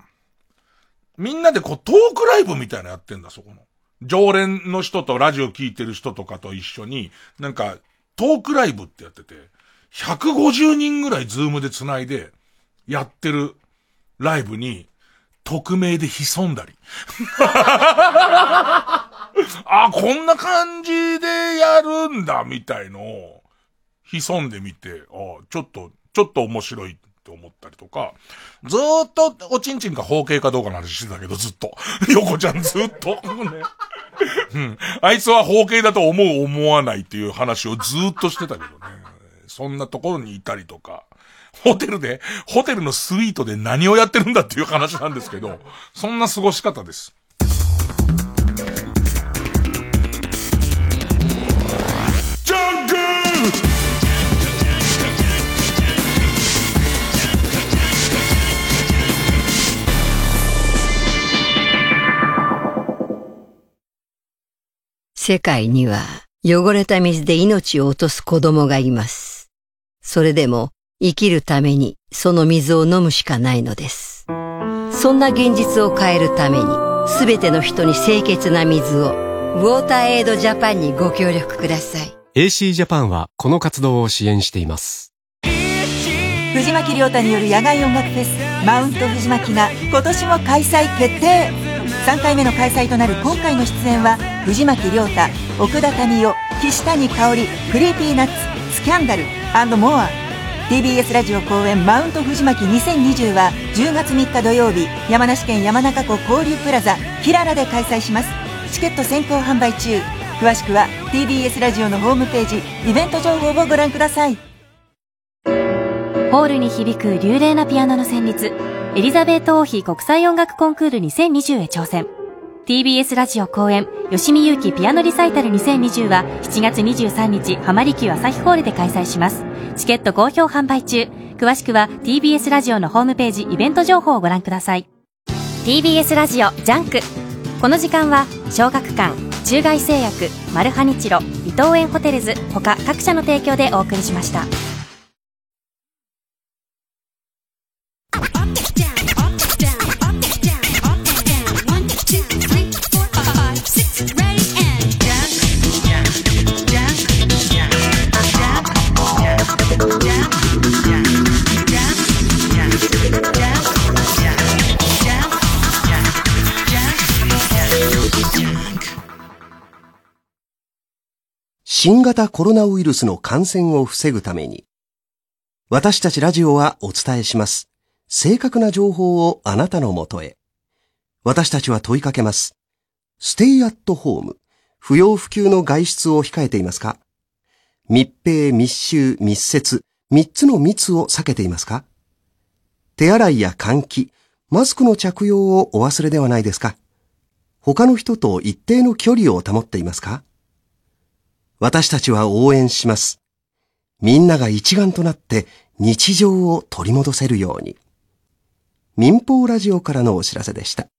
みんなでこうトークライブみたいなやってんだ、そこの。常連の人とラジオ聞いてる人とかと一緒に、なんか、トークライブってやってて、150人ぐらいズームで繋いで、やってるライブに、匿名で潜んだり。あ、こんな感じでやるんだ、みたいのを、潜んでみて、あちょっと、ちょっと面白いって思ったりとか、ずーっとおちんちんが包茎かどうかの話してたけど、ずっと。横ちゃんずっと。ね。うん。あいつは包茎だと思う思わないっていう話をずっとしてたけどね。そんなところにいたりとか。ホテルで、ホテルのスイートで何をやってるんだっていう話なんですけど、そんな過ごし方です。世界には汚れた水で命を落とす子供がいます。それでも生きるためにその水を飲むしかないのです。そんな現実を変えるために、すべての人に清潔な水を、ウォーターエイドジャパンにご協力ください。AC ジャパンはこの活動を支援しています。藤巻亮太による野外音楽フェス、マウント藤巻が今年も開催決定3回目の開催となる今回の出演は藤巻亮太奥田民生岸谷香織クリーピーナッツスキャンダルモア。TBS ラジオ公演マウント藤巻2020は10月3日土曜日山梨県山中湖交流プラザキララで開催します。チケット先行販売中。詳しくは TBS ラジオのホームページイベント情報をご覧ください。ホールに響く流麗なピアノの旋律。エリザベート王妃国際音楽コンクール2020へ挑戦。TBS ラジオ公演吉見祐希ピアノリサイタル2020は7月23日浜離宮朝日ホールで開催します。チケット好評販売中。詳しくは TBS ラジオのホームページイベント情報をご覧ください。TBS ラジオジャンク。この時間は小学館中外製薬マルハニチロ伊藤園ホテルズ他各社の提供でお送りしました。新型コロナウイルスの感染を防ぐために、私たちラジオはお伝えします。正確な情報をあなたのもとへ。私たちは問いかけます。ステイアットホーム。不要不急の外出を控えていますか？密閉、密集、密接、三つの密を避けていますか？手洗いや換気、マスクの着用をお忘れではないですか？他の人と一定の距離を保っていますか？私たちは応援します。みんなが一丸となって日常を取り戻せるように。民放ラジオからのお知らせでした。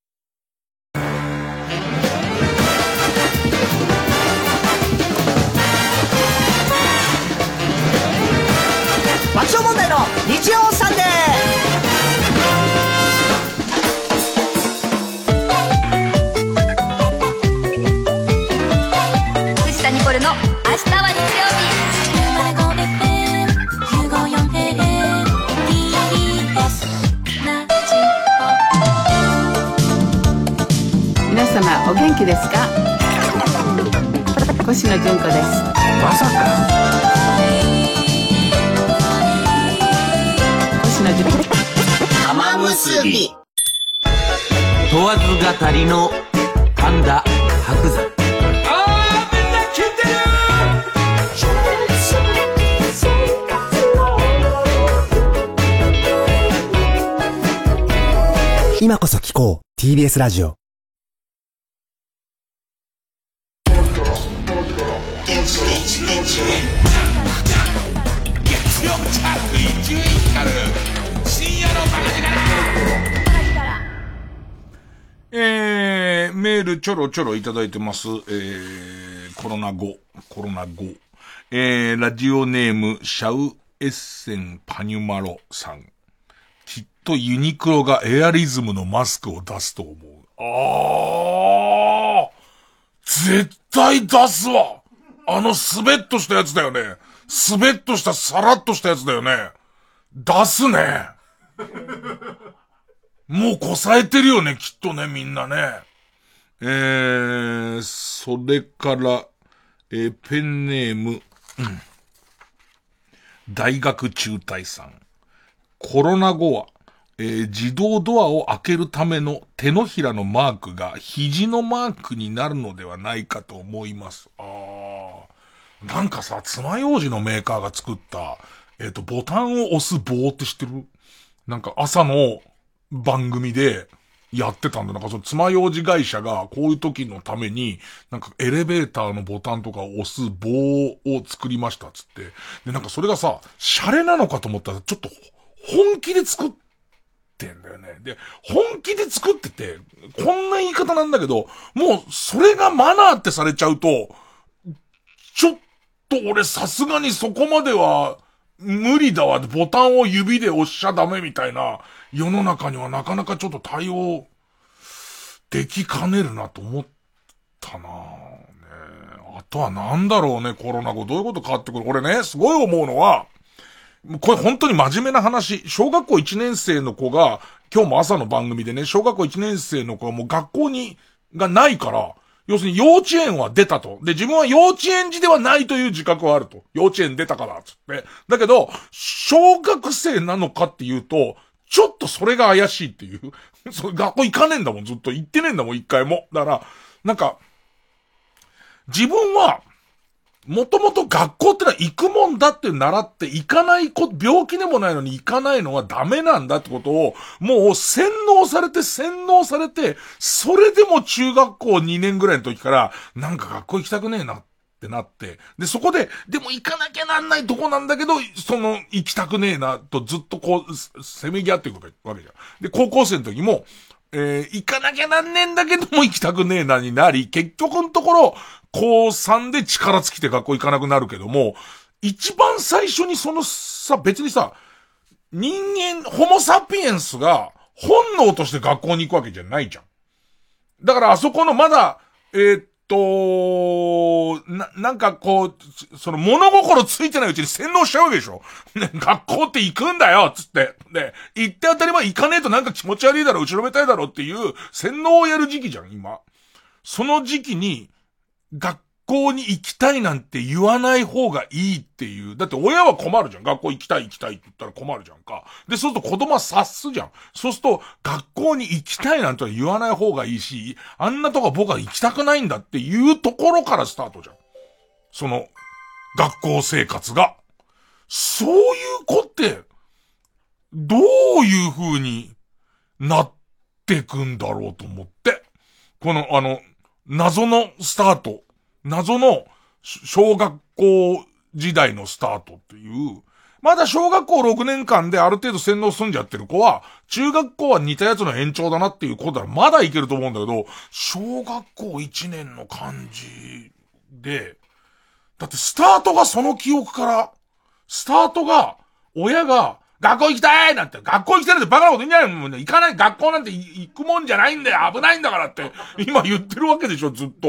お元気ですか？星野純子です。まさか。星野純子玉結び。問わず語りの神田伯山。あーみんな聞いてる今こそ聞こう。TBS ラジオ月曜チャート伊集院光深夜のバカ力えー、メールちょろちょろいただいてます。えー、コロナ後、コロナ後。えー、ラジオネーム、シャウエッセンパニュマロさん。きっとユニクロがエアリズムのマスクを出すと思う。あー絶対出すわあのスベッとしたやつだよね。スベッとしたサラッとしたやつだよね。出すね。もうこさえてるよね、きっとね、みんなね。えー、それから、えーペンネーム、うん大学中退さん。コロナ後は、えー自動ドアを開けるための手のひらのマークが肘のマークになるのではないかと思います。あーなんかさ、爪楊枝のメーカーが作った、えっ、と、ボタンを押す棒って知ってる？なんか朝の番組でやってたんだ。なんかその爪楊枝会社がこういう時のために、なんかエレベーターのボタンとかを押す棒を作りましたっつって。で、なんかそれがさ、シャレなのかと思ったらちょっと本気で作ってってんだよね。で、本気で作ってて、こんな言い方なんだけど、もうそれがマナーってされちゃうと、ちょっと俺さすがにそこまでは無理だわ。ボタンを指で押しちゃダメみたいな世の中にはなかなかちょっと対応できかねるなと思ったなねあとはなんだろうね、コロナ後どういうこと変わってくる？俺ね、すごい思うのは、これ本当に真面目な話。小学校1年生の子が、今日も朝の番組でね、小学校1年生の子がもう学校に、がないから、要するに幼稚園は出たと。で、自分は幼稚園児ではないという自覚はあると。幼稚園出たから、つって。だけど、小学生なのかっていうと、ちょっとそれが怪しいっていう。そ学校行かねえんだもん、ずっと行ってねえんだもん、一回も。だから、なんか、自分は、もともと学校ってのは行くもんだって習って行かないこ、病気でもないのに行かないのはダメなんだってことを、もう洗脳されて洗脳されて、それでも中学校2年ぐらいの時から、なんか学校行きたくねえなってなって、で、そこで、でも行かなきゃなんないとこなんだけど、その、行きたくねえなとずっとこう、せめぎ合っていくわけじゃん。で、高校生の時も、えー行かなきゃなんねえんだけども行きたくねえなになり、結局のところ、高3で力尽きて学校行かなくなるけども、一番最初にそのさ、別にさ、人間、ホモサピエンスが本能として学校に行くわけじゃないじゃん。だからあそこのまだ、えーっと、な、なんかこう、その物心ついてないうちに洗脳しちゃうわけでしょ。ね、学校って行くんだよつって。で、行って当たり前行かねえとなんか気持ち悪いだろ、後ろめたいだろっていう洗脳をやる時期じゃん、今。その時期に、学校に行きたいなんて言わない方がいいっていう。だって親は困るじゃん。学校行きたい行きたいって言ったら困るじゃんか。で、そうすると子供は察すじゃん。そうすると、学校に行きたいなんて言わない方がいいし、あんなとこ僕は行きたくないんだっていうところからスタートじゃん。その、学校生活が。そういう子って、どういう風になってくんだろうと思って。この、あの、謎のスタート。謎の小学校時代のスタートっていう、まだ小学校6年間である程度洗脳済んじゃってる子は、中学校は似たやつの延長だなっていう子だらまだいけると思うんだけど、小学校1年の感じで、だってスタートがその記憶から、スタートが、親が、学校行きたいなんて、学校行きたいなんてバカなこと言うんじゃないもんね。行かない、学校なんて行くもんじゃないんだよ。危ないんだからって、今言ってるわけでしょ、ずっと。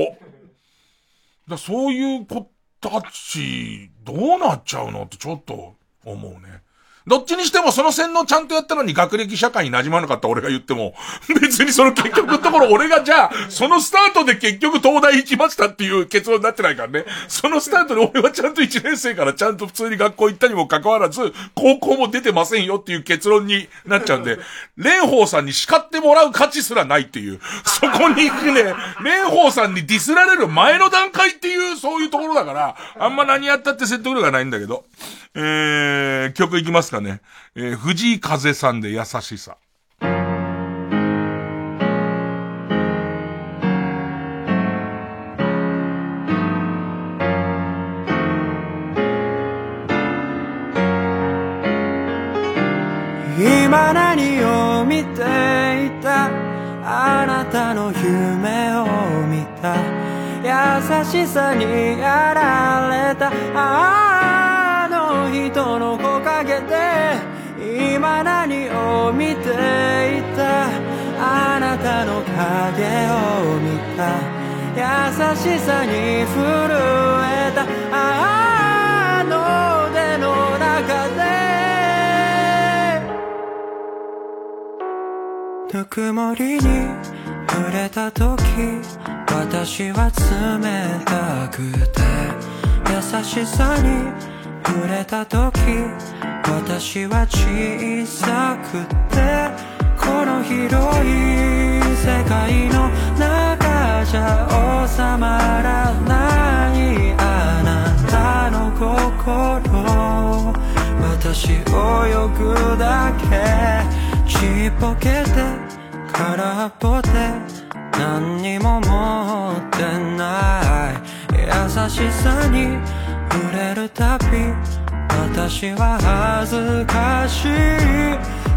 だそういう子たち、どうなっちゃうのってちょっと思うね。どっちにしてもその洗脳ちゃんとやったのに学歴社会に馴染まなかった俺が言っても、別にその結局のところ俺がじゃあ、そのスタートで結局東大行きましたっていう結論になってないからね。そのスタートで俺はちゃんと1年生からちゃんと普通に学校行ったにもかかわらず、高校も出てませんよっていう結論になっちゃうんで、蓮舫さんに叱ってもらう価値すらないっていう、そこにね、蓮舫さんにディスられる前の段階っていう、そういうところだから、あんま何やったって説得力がないんだけど。えー、曲いきますか？ね。えー、藤井風さんで優しさ。今何を見ていた？あなたの夢を見た優しさにやられたあの人の木陰で今何を見ていたあなたの影を見た。優しさに震えた。あの腕の中で。ぬくもりに触れた時私は冷たくて。優しさに触れた時私は小さくてこの広い世界の中じゃ収まらないあなたの心。私をよくだけちっぽけて空っぽで何にも持ってない。優しさに触れるたび私は恥ずかしい。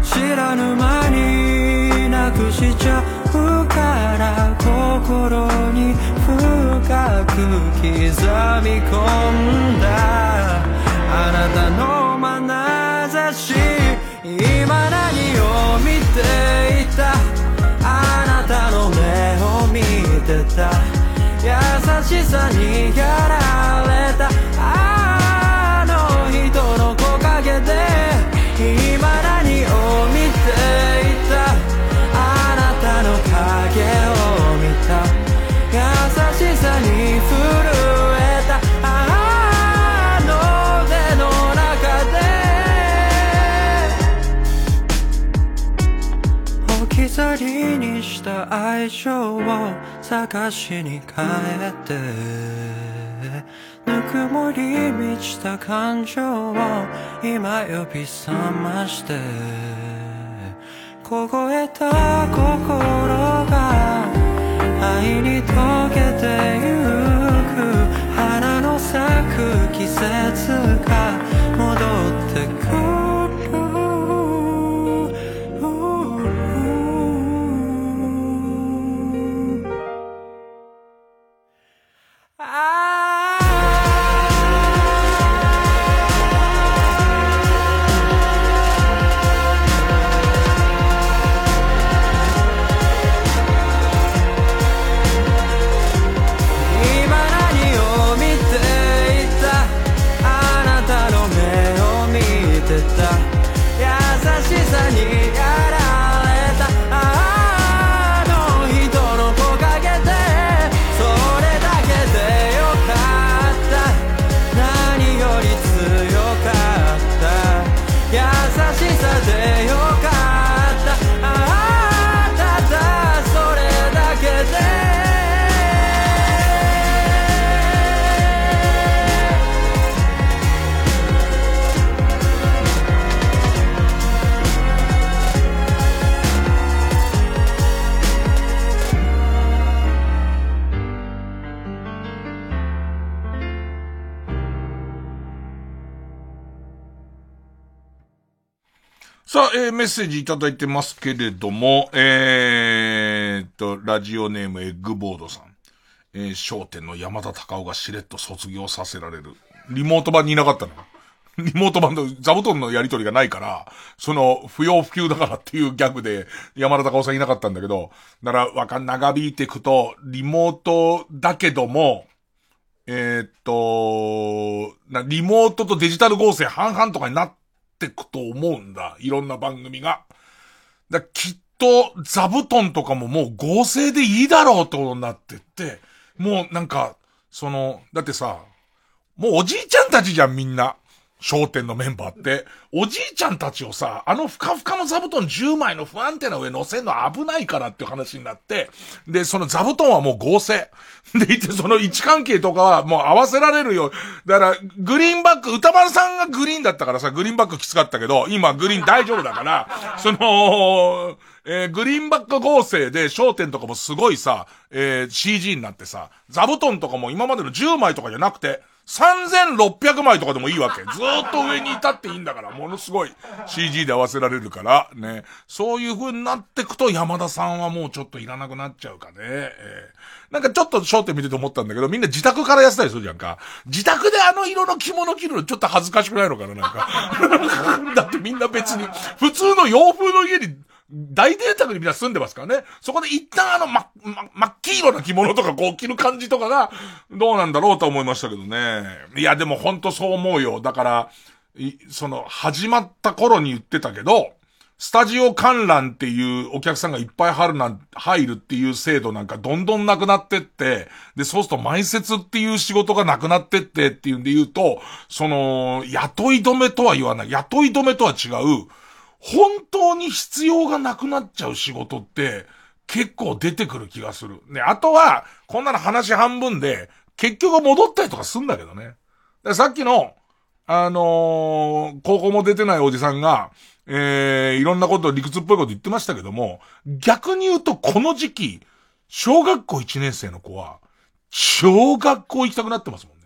知らぬ間になくしちゃうから心に深く刻み込んだ。あなたの眼差し今何を見ていた？あなたの目を見てた。優しさにやられた。愛情を探しに帰ってぬくもり満ちた感情を今呼び覚まして凍えた心が愛に溶けてゆく花の咲く季節が戻ってくるさあ、えー、メッセージいただいてますけれども、えーと、ラジオネームエッグボードさん。えー、商店の山田隆夫がしれっと卒業させられる。リモート版にいなかったの。リモート版の座布団のやりとりがないから、その、不要不急だからっていうギャグで山田隆夫さんいなかったんだけど、だから、わかん、長引いていくと、リモートだけども、えーっと、な、リモートとデジタル合成半々とかになっってくと思うんだ。いろんな番組が。だきっと、座布団とかももう合成でいいだろうってことになってって、もうなんか、その、だってさ、もうおじいちゃんたちじゃんみんな。商店のメンバーって。おじいちゃんたちをさ、あのふかふかの座布団10枚の不安定な上乗せるの危ないからっていう話になって、で、その座布団はもう合成。でいて、その位置関係とかはもう合わせられるよ。だから、グリーンバック、歌丸さんがグリーンだったからさ、グリーンバックきつかったけど、今グリーン大丈夫だから、その、えーグリーンバック合成で焦点とかもすごいさ、えー CG になってさ、座布団とかも今までの10枚とかじゃなくて、3600枚とかでもいいわけ。ずっと上にいたっていいんだから、ものすごい CG で合わせられるから、ね。そういう風になってくと山田さんはもうちょっといらなくなっちゃうかね。えーなんかちょっと焦点見てて思ったんだけど、みんな自宅からやってたりするじゃんか。自宅であの色の着物着るのちょっと恥ずかしくないのかな、なんか。だってみんな別に、普通の洋風の家に、大邸宅にみんな住んでますからね。そこで一旦あの、ま、ま、真っ黄色な着物とかこう着る感じとかが、どうなんだろうと思いましたけどね。いや、でもほんとそう思うよ。だから、いその、始まった頃に言ってたけど、スタジオ観覧っていうお客さんがいっぱい入るな、入るっていう制度なんかどんどんなくなってって、で、そうすると埋設っていう仕事がなくなってってっていうんで言うと、その、雇い止めとは言わない。雇い止めとは違う、本当に必要がなくなっちゃう仕事って、結構出てくる気がする。ね、あとは、こんなの話半分で、結局戻ったりとかすんだけどね。さっきの、あのー高校も出てないおじさんが、えー、いろんなこと理屈っぽいこと言ってましたけども、逆に言うとこの時期、小学校1年生の子は、小学校行きたくなってますもん。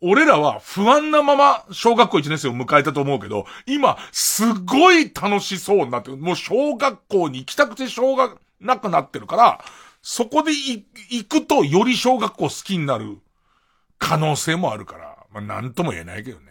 俺らは不安なまま小学校1年生を迎えたと思うけど、今、すごい楽しそうになってる。もう小学校に行きたくてしょうがなくなってるから、そこで行くとより小学校好きになる可能性もあるから、まあなんとも言えないけどね。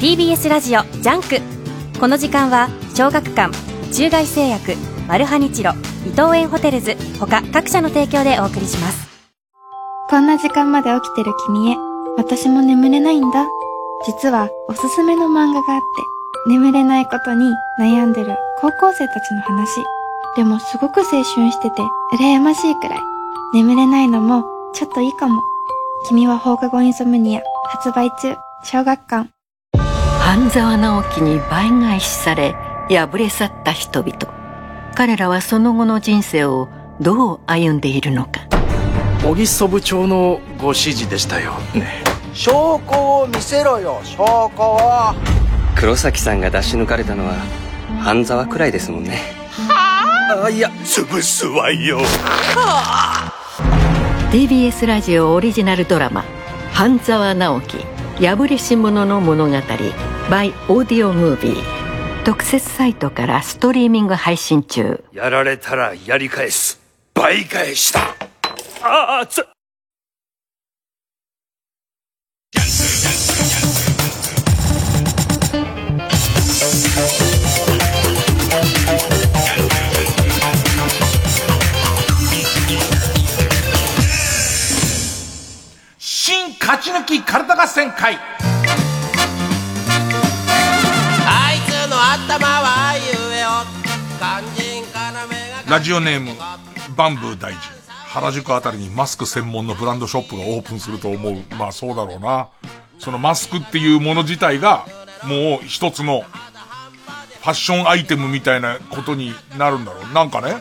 TBS ラジオジャンクこの時間は小学館中外製薬マルハニチロ伊藤園ホテルズ他各社の提供でお送りしますこんな時間まで起きてる君へ、私も眠れないんだ。実はおすすめの漫画があって、眠れないことに悩んでる高校生たちの話。でもすごく青春してて、羨ましいくらい。眠れないのも、ちょっといいかも。君は放課後インソムニア、発売中、小学館。半沢直樹に倍返しされ敗れ去った人々。彼らはその後の人生をどう歩んでいるのか。小木曽部長のご指示でしたよ。ね。証拠を見せろよ証拠を。黒崎さんが出し抜かれたのは半沢くらいですもんね。あいや潰すわよ。TBS ラジオオリジナルドラマ「半沢直樹破れし者の物語 by オーディオムービー」特設サイトからストリーミング配信中。やられたらやり返す。倍返しだああつ勝ち抜き体合戦会ラジオネーム、バンブー大臣。原宿あたりにマスク専門のブランドショップがオープンすると思う。まあそうだろうな。そのマスクっていうもの自体が、もう一つの、ファッションアイテムみたいなことになるんだろう。なんかね、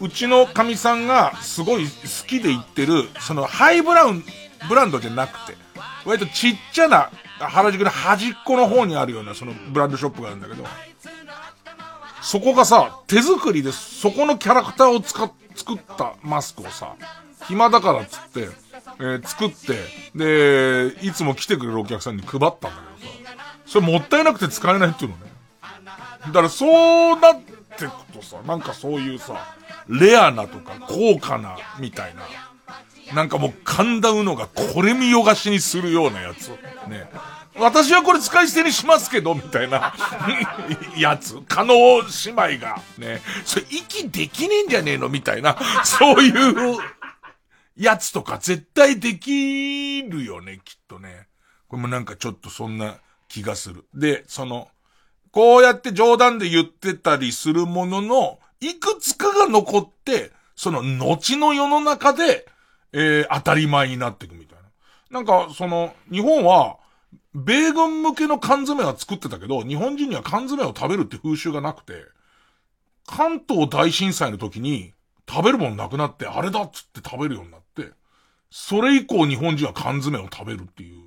うちのかみさんがすごい好きで言ってる、そのハイブラウン、ブランドじゃなくて、割とちっちゃな、原宿の端っこの方にあるようなそのブランドショップがあるんだけど、そこがさ、手作りでそこのキャラクターを使っ、作ったマスクをさ、暇だからっつって、えー、作って、で、いつも来てくれるお客さんに配ったんだけどさ、それもったいなくて使えないっていうのね。だからそうなってくとさ、なんかそういうさ、レアなとか高価なみたいな、なんかもう神田うのがこれ見よがしにするようなやつ。ね。私はこれ使い捨てにしますけど、みたいな やつ。可能姉妹が、ね。それ息できねえんじゃねえの？みたいな、そういうやつとか絶対できるよね、きっとね。これもなんかちょっとそんな気がする。で、その、こうやって冗談で言ってたりするものの、いくつかが残って、その後の世の中で、えー、当たり前になっていくみたいな。なんか、その、日本は、米軍向けの缶詰は作ってたけど、日本人には缶詰を食べるって風習がなくて、関東大震災の時に食べるもんなくなって、あれだっつって食べるようになって、それ以降日本人は缶詰を食べるっていう、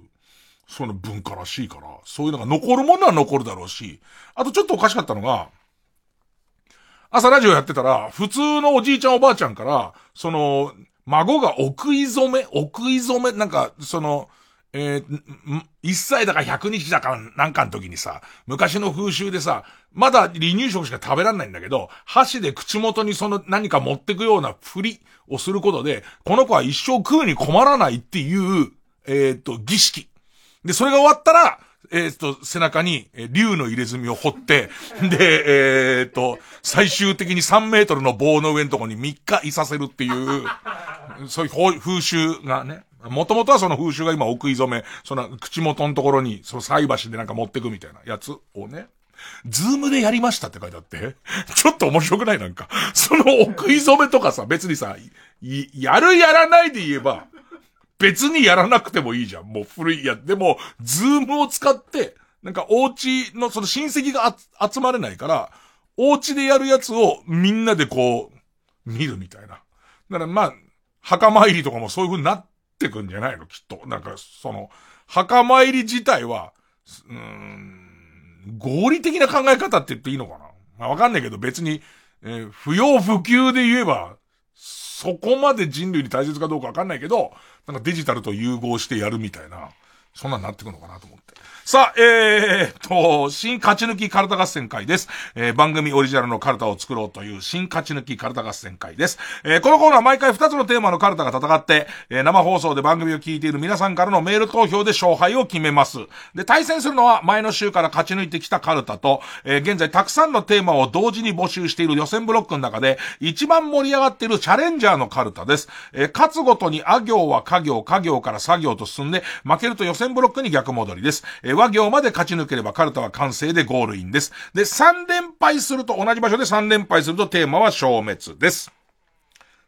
その文化らしいから、そういうのが残るものは残るだろうし、あとちょっとおかしかったのが、朝ラジオやってたら、普通のおじいちゃんおばあちゃんから、その、孫がお食い初め、お食い初め、なんか、その、えー、1歳だか100日だかなんかの時にさ、昔の風習でさ、まだ離乳食しか食べられないんだけど、箸で口元にその何か持ってくような振りをすることで、この子は一生食うに困らないっていう、えっ、と、儀式。で、それが終わったら、えっ、と、背中に、え竜の入れ墨を掘って、で、えっ、と、最終的に3メートルの棒の上のところに3日いさせるっていう、そういう風習がね、もともとはその風習が今お食い染め、その口元のところに、その菜箸でなんか持ってくみたいなやつをね、ズームでやりましたって書いてあって、ちょっと面白くないなんか。そのお食い染めとかさ、別にさ、やるやらないで言えば、別にやらなくてもいいじゃん。もう古い。や、でも、ズームを使って、なんかお家のその親戚が集まれないから、お家でやるやつをみんなでこう、見るみたいな。だからまあ、墓参りとかもそういう風になってくんじゃないの？きっと。なんか、その、墓参り自体は、うん、合理的な考え方って言っていいのかな？まあわかんないけど別に、えー、不要不急で言えば、そこまで人類に大切かどうかわかんないけど、なんかデジタルと融合してやるみたいな、そんなんなってくるのかなと思って。さあ、えー、と、新勝ち抜きカルタ合戦会です。えー、番組オリジナルのカルタを作ろうという新勝ち抜きカルタ合戦会です。えー、このコーナー毎回2つのテーマのカルタが戦って、えー、生放送で番組を聞いている皆さんからのメール投票で勝敗を決めます。で、対戦するのは前の週から勝ち抜いてきたカルタと、えー、現在たくさんのテーマを同時に募集している予選ブロックの中で、一番盛り上がっているチャレンジャーのカルタです。えー、勝つごとにあ行は家行、家行から作業と進んで、負けると予選ブロックに逆戻りです。えー、和行まで勝ち抜ければカルタは完成でゴールインです。で、3連敗すると、同じ場所で3連敗するとテーマは消滅です。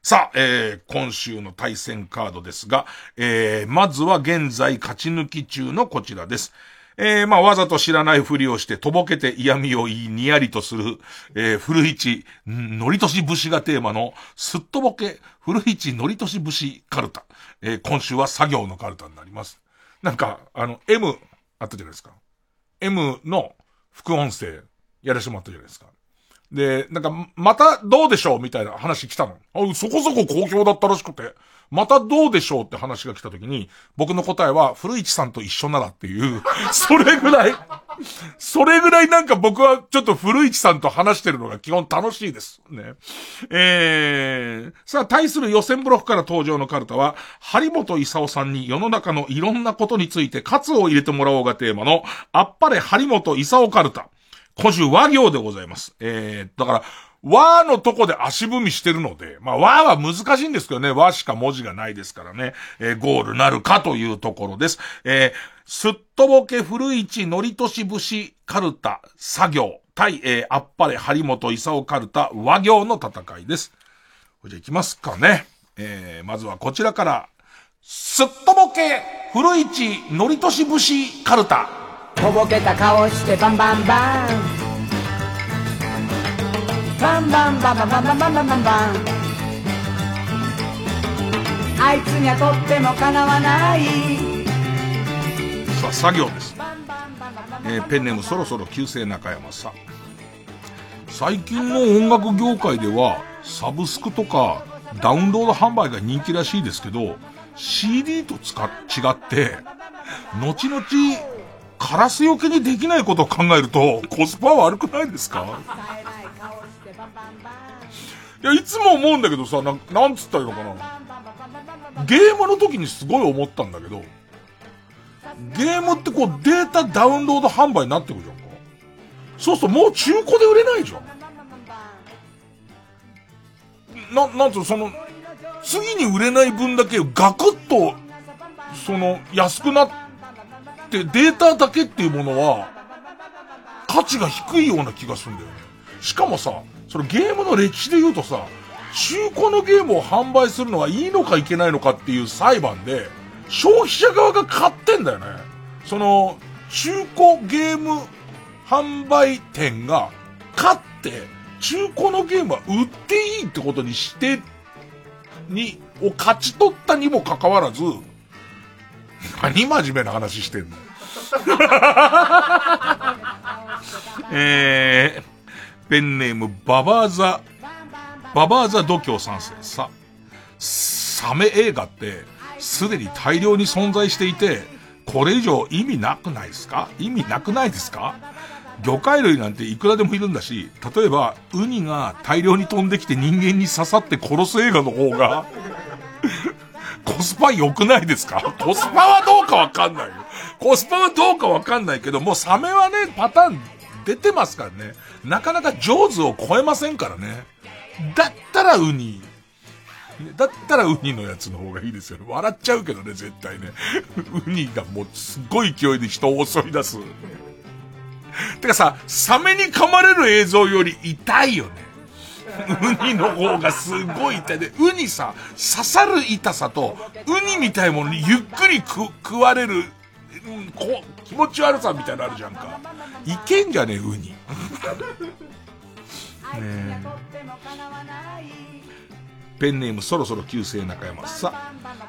さあ、えー、今週の対戦カードですが、えー、まずは現在勝ち抜き中のこちらです。えー、まあ、わざと知らないふりをして、とぼけて嫌味を言い、にやりとする、えー、古市、のりとし節がテーマの、すっとぼけ、古市のりとし節カルタ。えー、今週は作業のカルタになります。なんか、あの、M、あったじゃないですか。M の副音声やらせてもらったじゃないですか。で、なんか、またどうでしょうみたいな話来たの。あ、そこそこ好評だったらしくて。またどうでしょうって話が来た時に、僕の答えは、古市さんと一緒ならっていう、それぐらい、それぐらいなんか僕はちょっと古市さんと話してるのが基本楽しいです。ね。えー、さあ、対する予選ブロックから登場のカルタは、張本勲さんに世の中のいろんなことについて喝を入れてもらおうがテーマの、あっぱれ張本勲カルタ。今週和行でございます。えー、だから、和のとこで足踏みしてるので、まあ和は難しいんですけどね、和しか文字がないですからね、えー、ゴールなるかというところです。えー、すっとぼけ古市のりとし節カルタ作業対、えー、あっぱれ張本勲カルタ和行の戦いです。じゃあ行きますかね。えー、まずはこちらから、すっとぼけ古市のりとし節カルタ。とぼけた顔してバンバンバン。バンバンバンバンバンバンバンバンバンバンあいつにはとってもかなわないさあ、作業です。えーペンネームそろそろ旧姓中山さん。最近の音楽業界では、サブスクとかダウンロード販売が人気らしいですけど、CD と使っ違って、後々、カラスよけにできないことを考えると、コスパ悪くないですかいや、いつも思うんだけどさ、なん、なんつったらいいのかな。ゲームの時にすごい思ったんだけど、ゲームってこうデータダウンロード販売になってくるじゃんか。そうするともう中古で売れないじゃん。な、なんつうの、その、次に売れない分だけガクッと、その、安くなって、データだけっていうものは、価値が低いような気がするんだよね。しかもさ、そのゲームの歴史で言うとさ、中古のゲームを販売するのはいいのかいけないのかっていう裁判で、消費者側が買ってんだよね。その、中古ゲーム販売店が勝って、中古のゲームは売っていいってことにして、に、を勝ち取ったにもかかわらず、何真面目な話してんの えー、ペンネーム、ババーザ、ババーザ度胸三世。さ、サメ映画って、すでに大量に存在していて、これ以上意味なくないですか？意味なくないですか？魚介類なんていくらでもいるんだし、例えば、ウニが大量に飛んできて人間に刺さって殺す映画の方が、コスパ良くないですか？コスパはどうかわかんない。よ。コスパはどうかわかんないけど、もうサメはね、パターン出てますからね。なかなか上手を超えませんからね。だったらウニ。だったらウニのやつの方がいいですよね。笑っちゃうけどね、絶対ね。ウニがもうすっごい勢いで人を襲い出す。てかさ、サメに噛まれる映像より痛いよね。ウニの方がすごい痛いで、ウニさ、刺さる痛さと、ウニみたいものにゆっくり食われる、うんこ気持ち悪さみたいなのあるじゃんか。いけんじゃねえ、ウニ。ねえペンネームそろそろ旧姓中山さ。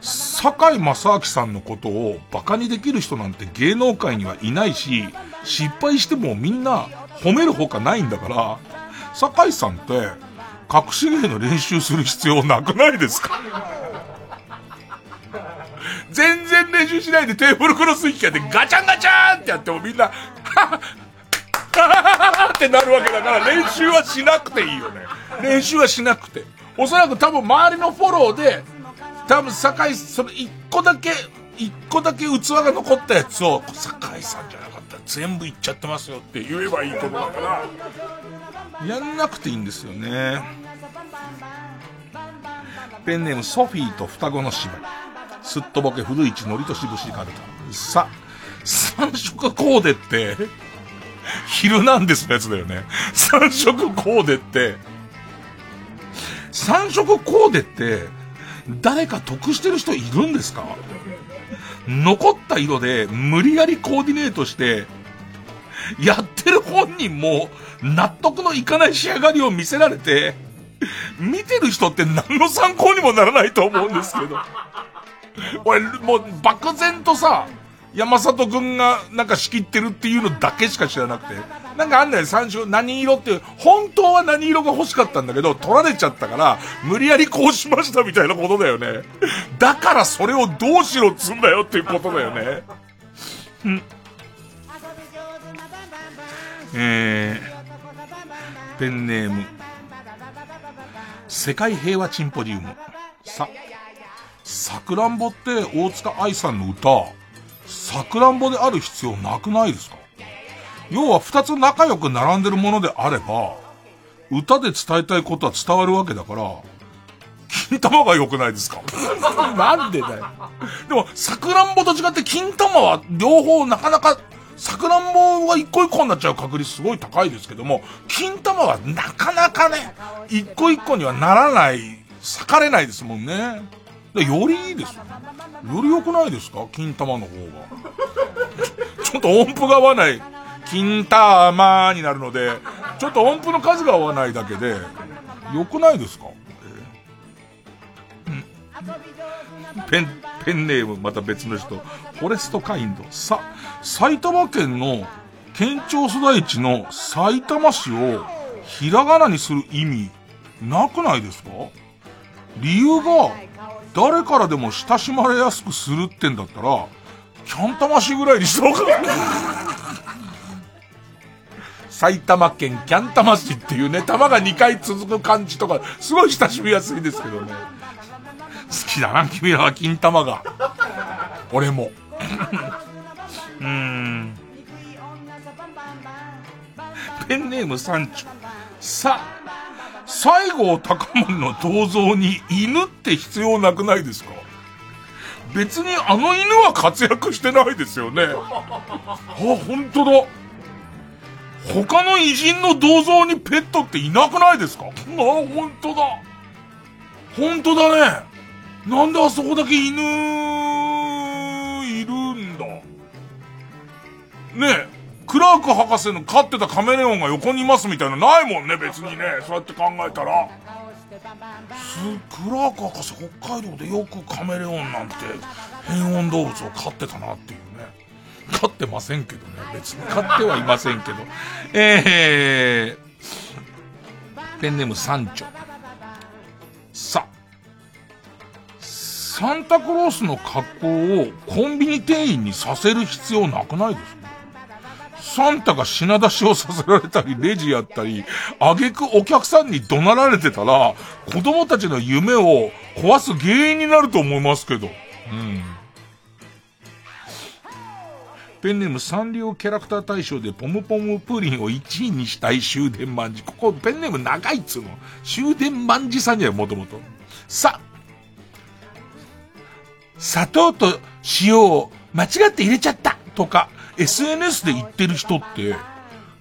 坂井正明さんのことをバカにできる人なんて芸能界にはいないし、失敗してもみんな褒めるほかないんだから、坂井さんって隠し芸の練習する必要なくないですか？全然練習しないでテーブルクロス引きやってガチャンガチャンってやってもみんな、はははってなるわけだから練習はしなくていいよね。練習はしなくて。おそらく多分周りのフォローで、多分酒井、その一個だけ、一個だけ器が残ったやつを、酒井さんじゃなかったら全部いっちゃってますよって言えばいいことだから、やんなくていいんですよね。ペンネームソフィーと双子の姉妹。すっとぼけ古市のりとしぶしカルタ。さ、三色コーデって、ヒルナンデスのやつだよね。三色コーデって、三色コーデって、誰か得してる人いるんですか？残った色で無理やりコーディネートして、やってる本人も納得のいかない仕上がりを見せられて、見てる人って何の参考にもならないと思うんですけど。俺、もう漠然とさ、山里くんがなんか仕切ってるっていうのだけしか知らなくて。なんかあんだよ、三色、何色っていう、本当は何色が欲しかったんだけど、取られちゃったから、無理やりこうしましたみたいなことだよね。だからそれをどうしろっつんだよっていうことだよね。うん。えー、ペンネーム、世界平和チンポジウム。さ、さくらんぼって大塚愛さんの歌、さくらんぼである必要なくないですか？要は二つ仲良く並んでるものであれば、歌で伝えたいことは伝わるわけだから、金玉が良くないですか？なんでだよ。でも、さくらんぼと違って金玉は両方なかなか、さくらんぼが一個一個になっちゃう確率すごい高いですけども、金玉はなかなかね、一個一個にはならない、裂かれないですもんね。でよりいいですよ。より良くないですか？金玉の方が。ちょっと音符が合わない。金玉になるので、ちょっと音符の数が合わないだけで、良くないですか、えーペン、ペンネーム、また別の人。フォレストカインド。さ、埼玉県の県庁所在地の埼玉市をひらがなにする意味、なくないですか？理由が、誰からでも親しまれやすくするってんだったら、キャン玉市ぐらいにしようか。埼玉県キャン玉市っていうね、玉が2回続く感じとか、すごい親しみやすいですけどね。好きだな、君らは金玉が。俺も。うーん。ペンネーム三丁。さ、西郷隆盛の銅像に犬って必要なくないですか？別にあの犬は活躍してないですよね。あ、本当だ。他の偉人の銅像にペットっていなくないですか？あ、本当だ。本当だね。なんであそこだけ犬、いるんだ？ねえ、クラーク博士の飼ってたカメレオンが横にいますみたいなないもんね、別にね。そうやって考えたら。す、クラーク博士北海道でよくカメレオンなんて変温動物を飼ってたなっていうね。飼ってませんけどね。別に飼ってはいませんけど。えー、ペンネーム三丁。さ、サンタクロースの格好をコンビニ店員にさせる必要なくないですか？サンタが品出しをさせられたり、レジやったり、あげくお客さんに怒鳴られてたら、子供たちの夢を壊す原因になると思いますけど。うん。ペンネームサンリオキャラクター大賞でポムポムプリンを1位にしたい終電万事。ここペンネーム長いっつうの。終電万事さんにはもともと。さ、砂糖と塩を間違って入れちゃったとか、SNS で言ってる人って、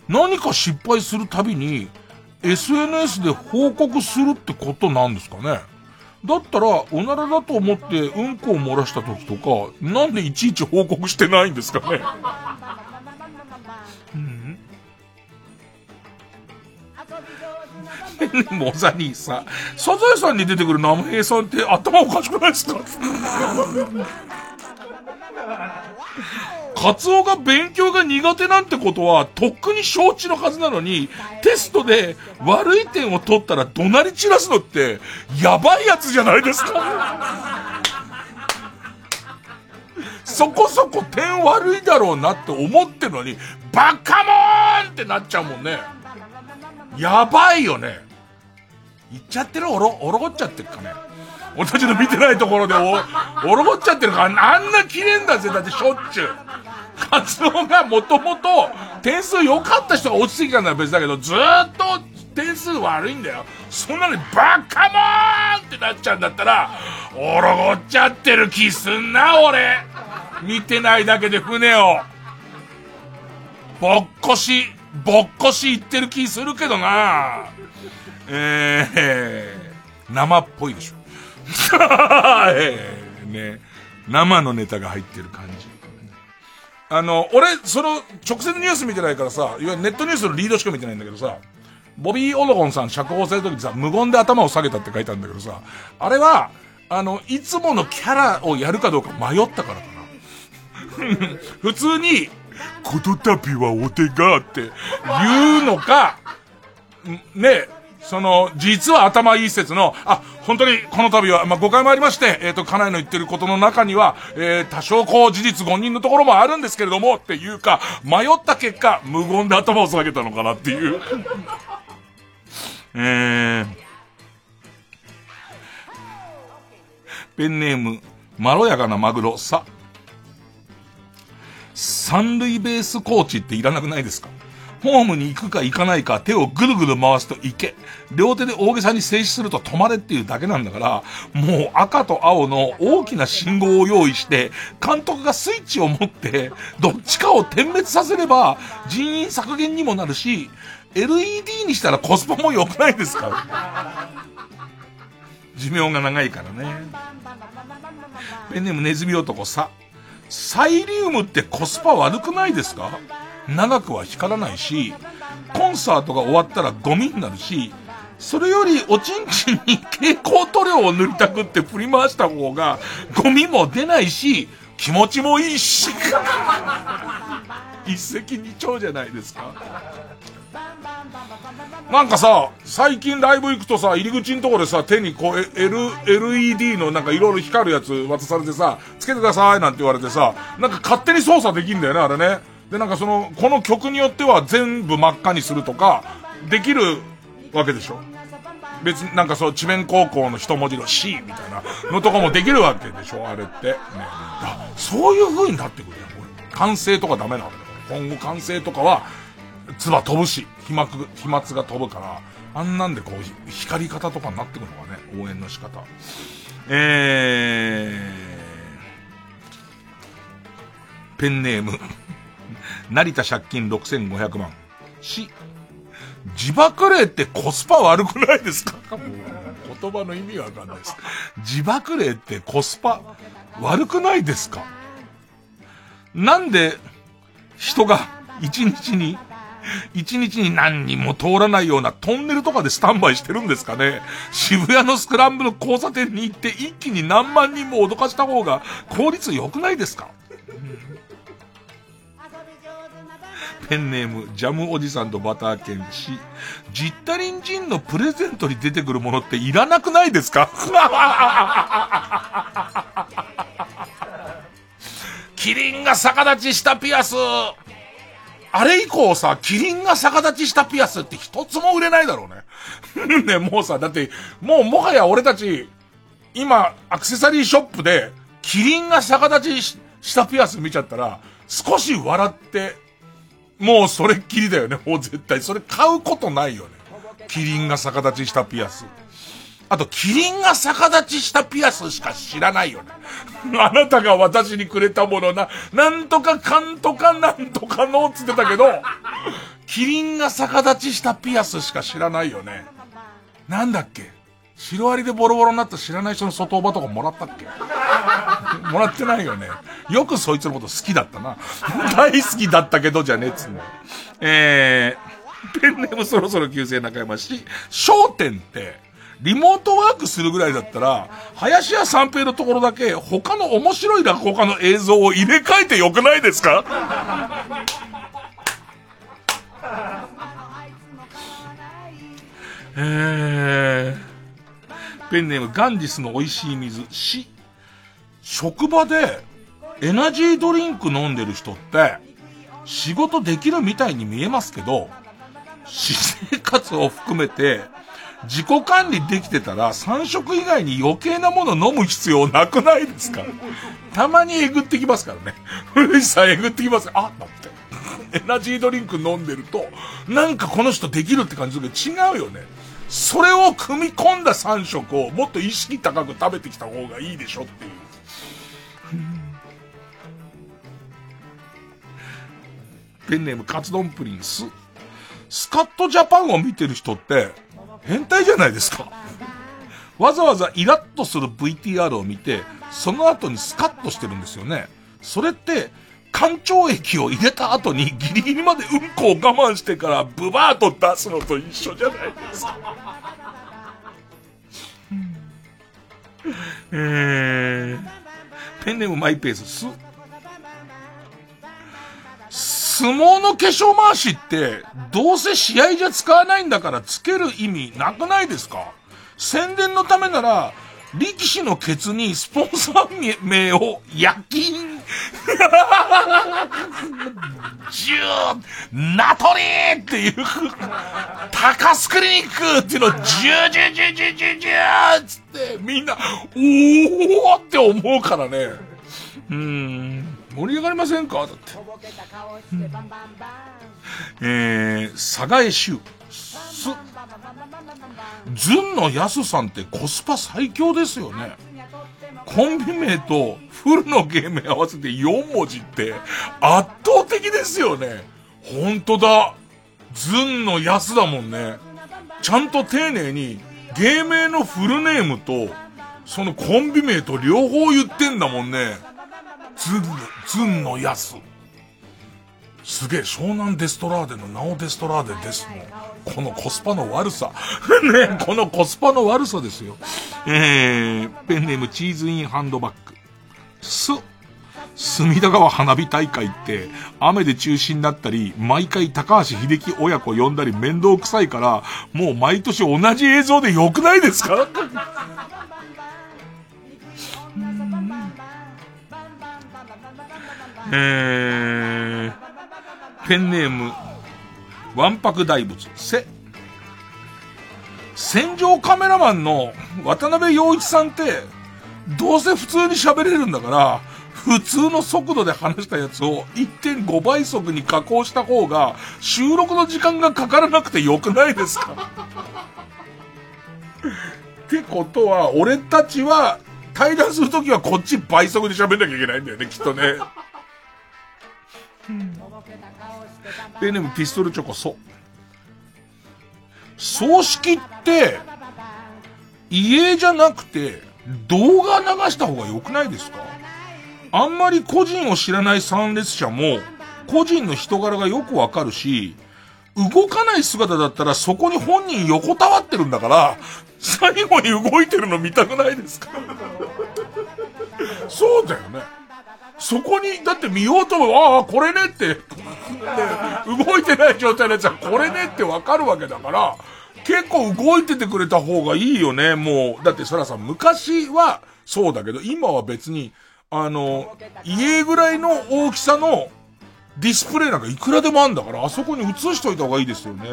何か失敗するたびに、SNS で報告するってことなんですかね？だったら、おならだと思ってうんこを漏らした時とか、なんでいちいち報告してないんですかね？うん。もうザニーさん、サザエさんに出てくる生平さんって頭おかしくないですか？カツオが勉強が苦手なんてことは、とっくに承知のはずなのに、テストで悪い点を取ったら怒鳴り散らすのって、やばいやつじゃないですか。そこそこ点悪いだろうなって思ってるのに、バカモーンってなっちゃうもんね。やばいよね。言っちゃってる？おろ、おろごっちゃってるかね。俺たちの見てないところでお、おろごっちゃってるから、あんな綺麗んだぜ。だってしょっちゅう。カツオがもともと点数良かった人が落ちてきたのは別だけど、ずっと点数悪いんだよ。そんなにバカモンってなっちゃうんだったら、おろごっちゃってる気すんな、俺。見てないだけで船を。ぼっこし、ぼっこし言ってる気するけどな。えー、生っぽいでしょ。えー、ね。生のネタが入ってる感じ。あの、俺、その、直接ニュース見てないからさ、いわゆるネットニュースのリードしか見てないんだけどさ、ボビー・オロゴンさん釈放された時にさ、無言で頭を下げたって書いてあるんだけどさ、あれは、あの、いつものキャラをやるかどうか迷ったからかな。普通に、この度はお手がって言うのか、ね、その、実は頭いい説の、あ、本当にこの度は、まあ、誤解もありまして、えっ、ー、と、家内の言ってることの中には、えー、多少こう、事実誤認のところもあるんですけれども、っていうか、迷った結果、無言で頭を下げたのかなっていう。えー、ペンネーム、まろやかなマグロ、さ。三塁ベースコーチっていらなくないですか？ホームに行くか行かないか手をぐるぐる回すと行け。両手で大げさに静止すると止まれっていうだけなんだから、もう赤と青の大きな信号を用意して、監督がスイッチを持って、どっちかを点滅させれば人員削減にもなるし、LED にしたらコスパも良くないですか寿命が長いからね。ペンネームネズミ男さ。サイリウムってコスパ悪くないですか？長くは光らないし、コンサートが終わったらゴミになるし、それよりおちんちんに蛍光塗料を塗りたくって振り回した方が、ゴミも出ないし、気持ちもいいし。一石二鳥じゃないですか。なんかさ、最近ライブ行くとさ、入り口のところでさ、手にこう、L、LED のなんかいろいろ光るやつ渡されてさ、つけてくださいなんて言われてさ、なんか勝手に操作できんだよね、あれね。で、なんかその、この曲によっては全部真っ赤にするとか、できるわけでしょ？別になんかそう、智弁高校の一文字の C みたいなのとかもできるわけでしょ、あれって。ね。あ、そういう風になってくるよ、これ。完成とかダメなんだよ。今後完成とかは、唾飛ぶし、飛沫、飛沫が飛ぶから、あんなんでこう、光り方とかになってくるのがね、応援の仕方。えー、ペンネーム、成田借金6500万。し、自爆霊ってコスパ悪くないですか？言葉の意味がわかんないです。自爆霊ってコスパ悪くないですか？なんで人が一日に一日に何人も通らないようなトンネルとかでスタンバイしてるんですかね？渋谷のスクランブル交差点に行って一気に何万人も脅かした方が効率良くないですか？ペンネーム、ジャムおじさんとバター犬し、ジッタリンジンのプレゼントに出てくるものっていらなくないですか？キリンが逆立ちしたピアス。あれ以降さ、キリンが逆立ちしたピアスって一つも売れないだろうね。ね、もうさ、だって、もうもはや俺たち、今、アクセサリーショップで、キリンが逆立ちしたピアス見ちゃったら、少し笑って、もうそれっきりだよね、もう絶対。それ買うことないよね。キリンが逆立ちしたピアス。あと、キリンが逆立ちしたピアスしか知らないよね。あなたが私にくれたものな、なんとかかんとかなんとかのつってたけど、キリンが逆立ちしたピアスしか知らないよね。なんだっけ？シロアリでボロボロになった知らない人の外オバとかもらったっけ？もらってないよね。よくそいつのこと好きだったな。大好きだったけどじゃねえっつうの。えー、ペンネームそろそろ旧姓中山し、焦点って、リモートワークするぐらいだったら、林家三平のところだけ他の面白い落語家の映像を入れ替えてよくないですか？えー、ペンネームガンジスの美味しい水、し、職場でエナジードリンク飲んでる人って、仕事できるみたいに見えますけど、私生活を含めて、自己管理できてたら3食以外に余計なもの飲む必要なくないですか？たまにえぐってきますからね。古市さんえぐってきますあ、だって。エナジードリンク飲んでると、なんかこの人できるって感じするけど違うよね。それを組み込んだ3食をもっと意識高く食べてきた方がいいでしょっていう。ペンネームカツ丼プリンス。スカットジャパンを見てる人って、変態じゃないですか。わざわざイラッとする VTR を見て、その後にスカッとしてるんですよね。それって、干潮液を入れた後にギリギリまでうんこを我慢してからブバーと出すのと一緒じゃないですか。えー、ペンネームマイペース、す、相撲の化粧回しって、どうせ試合じゃ使わないんだからつける意味なくないですか？宣伝のためなら、力士のケツにスポンサー名を夜勤、ジュー、ナトリーっていう、高スクリニックっていうのをジュージュージュージュージュージューつってみんな、おーって思うからね。うん。盛り上がりませんか？だって。うん、えー、佐賀江州。す、ずんのやすさんってコスパ最強ですよね。コンビ名とフルのゲーム合わせて4文字って圧倒的ですよね。ほんとだ。ずんのやすだもんね。ちゃんと丁寧に芸名のフルネームとそのコンビ名と両方言ってんだもんね。ずん、ずんのやす。すげえ、湘南デストラーデのナオデストラーデですね。このコスパの悪さ。ね、このコスパの悪さですよ。えー、ペンネームチーズインハンドバッグ。す、隅田川花火大会って雨で中止になったり、毎回高橋秀樹親子呼んだり面倒くさいから、もう毎年同じ映像で良くないですか？えー、ペンネーム、わんぱく大仏、せ、戦場カメラマンの渡辺陽一さんって、どうせ普通に喋れるんだから、普通の速度で話したやつを1.5倍速に加工した方が収録の時間がかからなくてよくないですか？ってことは、俺たちは対談するときはこっち倍速で喋んなきゃいけないんだよね、きっとね。ペンネームピストルチョコ、そう。葬式って、家じゃなくて、動画流した方が良くないですか？あんまり個人を知らない参列者も、個人の人柄がよくわかるし、動かない姿だったらそこに本人横たわってるんだから、最後に動いてるの見たくないですか？そうだよね。そこに、だって見ようとも、ああ、これねって、動いてない状態のやつはこれねってわかるわけだから、結構動いててくれた方がいいよね、もう。だってそらさ、昔はそうだけど、今は別に、あの、家ぐらいの大きさのディスプレイなんかいくらでもあんだから、あそこに映しといた方がいいですよね。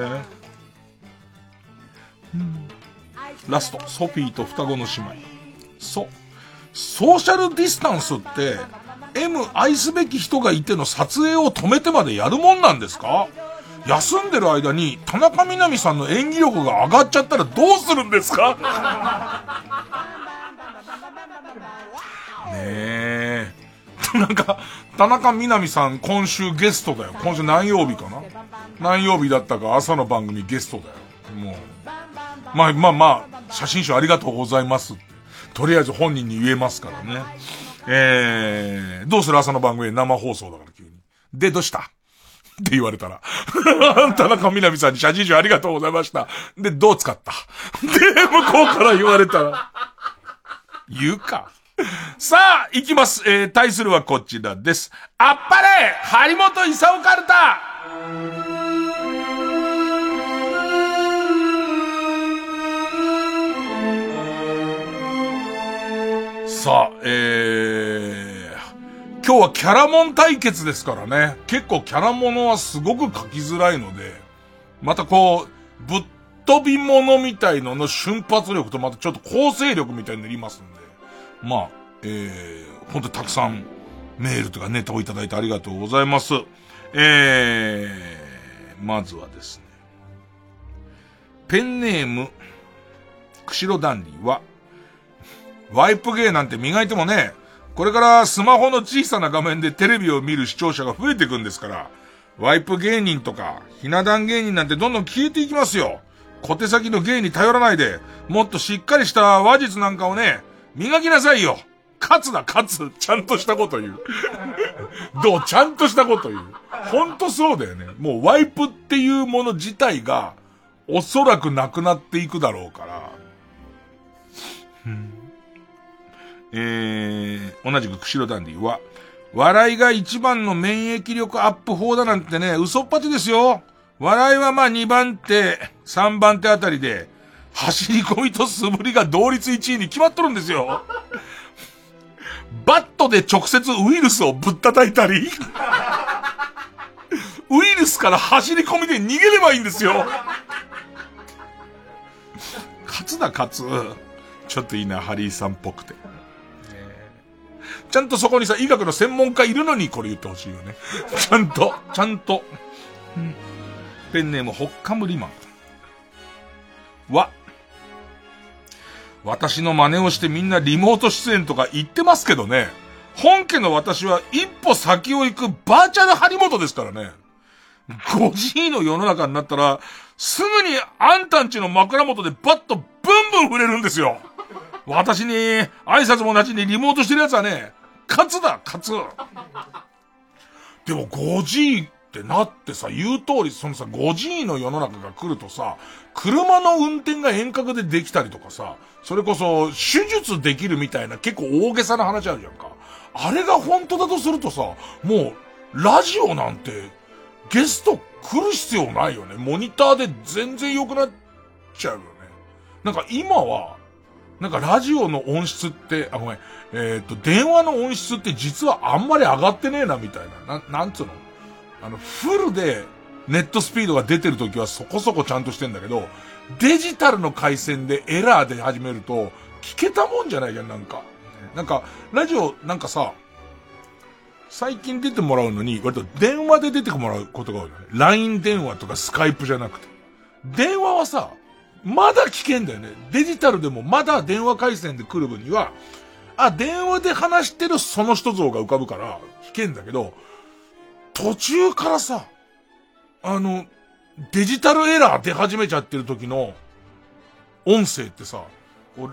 ラスト、ソフィーと双子の姉妹。そ。ソーシャルディスタンスって、M 愛すべき人がいての撮影を止めてまでやるもんなんですか？休んでる間に田中みな実さんの演技力が上がっちゃったらどうするんですか？ねえ。なんか、田中みな実さん今週ゲストだよ。今週何曜日かな？何曜日だったか朝の番組ゲストだよ。もう。まあまあまあ、写真集ありがとうございます。とりあえず本人に言えますからね。えー、どうする？朝の番組生放送だから急に。で、どうした？って言われたら。田中みな実さんに写真集ありがとうございました。で、どう使った？で、向こうから言われたら。言うか。さあ、行きます。えー、対するはこちらです。あっぱれ張本勲カルタさあ、えー、今日はキャラモン対決ですからね。結構キャラモノはすごく書きづらいので、またこう、ぶっ飛び物みたいのの瞬発力とまたちょっと構成力みたいになりますんで。まあ、えー、ほんとたくさんメールとかネタをいただいてありがとうございます。えー、まずはですね。ペンネーム、釧路ダンディは、ワイプ芸なんて磨いてもね、これからスマホの小さな画面でテレビを見る視聴者が増えていくんですから、ワイプ芸人とか、ひな壇芸人なんてどんどん消えていきますよ。小手先の芸に頼らないで、もっとしっかりした話術なんかをね、磨きなさいよ。勝つな、勝つ。ちゃんとしたこと言う。どうちゃんとしたこと言う。ほんとそうだよね。もうワイプっていうもの自体が、おそらくなくなっていくだろうから。うんえー、同じく釧路ダンディは、笑いが一番の免疫力アップ法だなんてね、嘘っぱちですよ。笑いはまあ2番手、3番手あたりで、走り込みと素振りが同率1位に決まっとるんですよ。バットで直接ウイルスをぶったたいたり、ウイルスから走り込みで逃げればいいんですよ。勝つな勝つ。ちょっといいな、ハリーさんっぽくて。ちゃんとそこにさ、医学の専門家いるのにこれ言ってほしいよね。ちゃんと、ちゃんと。うん、ペンネーム、ほっかむりマン。わ。私の真似をしてみんなリモート出演とか言ってますけどね。本家の私は一歩先を行くバーチャル張本ですからね。5G の世の中になったら、すぐにあんたんちの枕元でバッとブンブン触れるんですよ。私に挨拶もなしにリモートしてる奴はね、勝つだ、勝つ。でも 5G ってなってさ、言う通り、そのさ、5G の世の中が来るとさ、車の運転が遠隔でできたりとかさ、それこそ、手術できるみたいな結構大げさな話あるじゃんか。あれが本当だとするとさ、もう、ラジオなんて、ゲスト来る必要ないよね。モニターで全然良くなっちゃうよね。なんか今は、なんかラジオの音質って、あ、ごめん、えっ、と、電話の音質って実はあんまり上がってねえな、みたいな。な、なんつうの？あの、フルでネットスピードが出てる時はそこそこちゃんとしてんだけど、デジタルの回線でエラーで始めると、聞けたもんじゃないじゃん、なんか。なんか、ラジオ、なんかさ、最近出てもらうのに、割と電話で出てもらうことが多いね。LINE 電話とかスカイプじゃなくて。電話はさ、まだ聞けんだよね。デジタルでもまだ電話回線で来る分には、あ、電話で話してるその人像が浮かぶから、聞けんだけど、途中からさ、あの、デジタルエラー出始めちゃってる時の音声ってさ、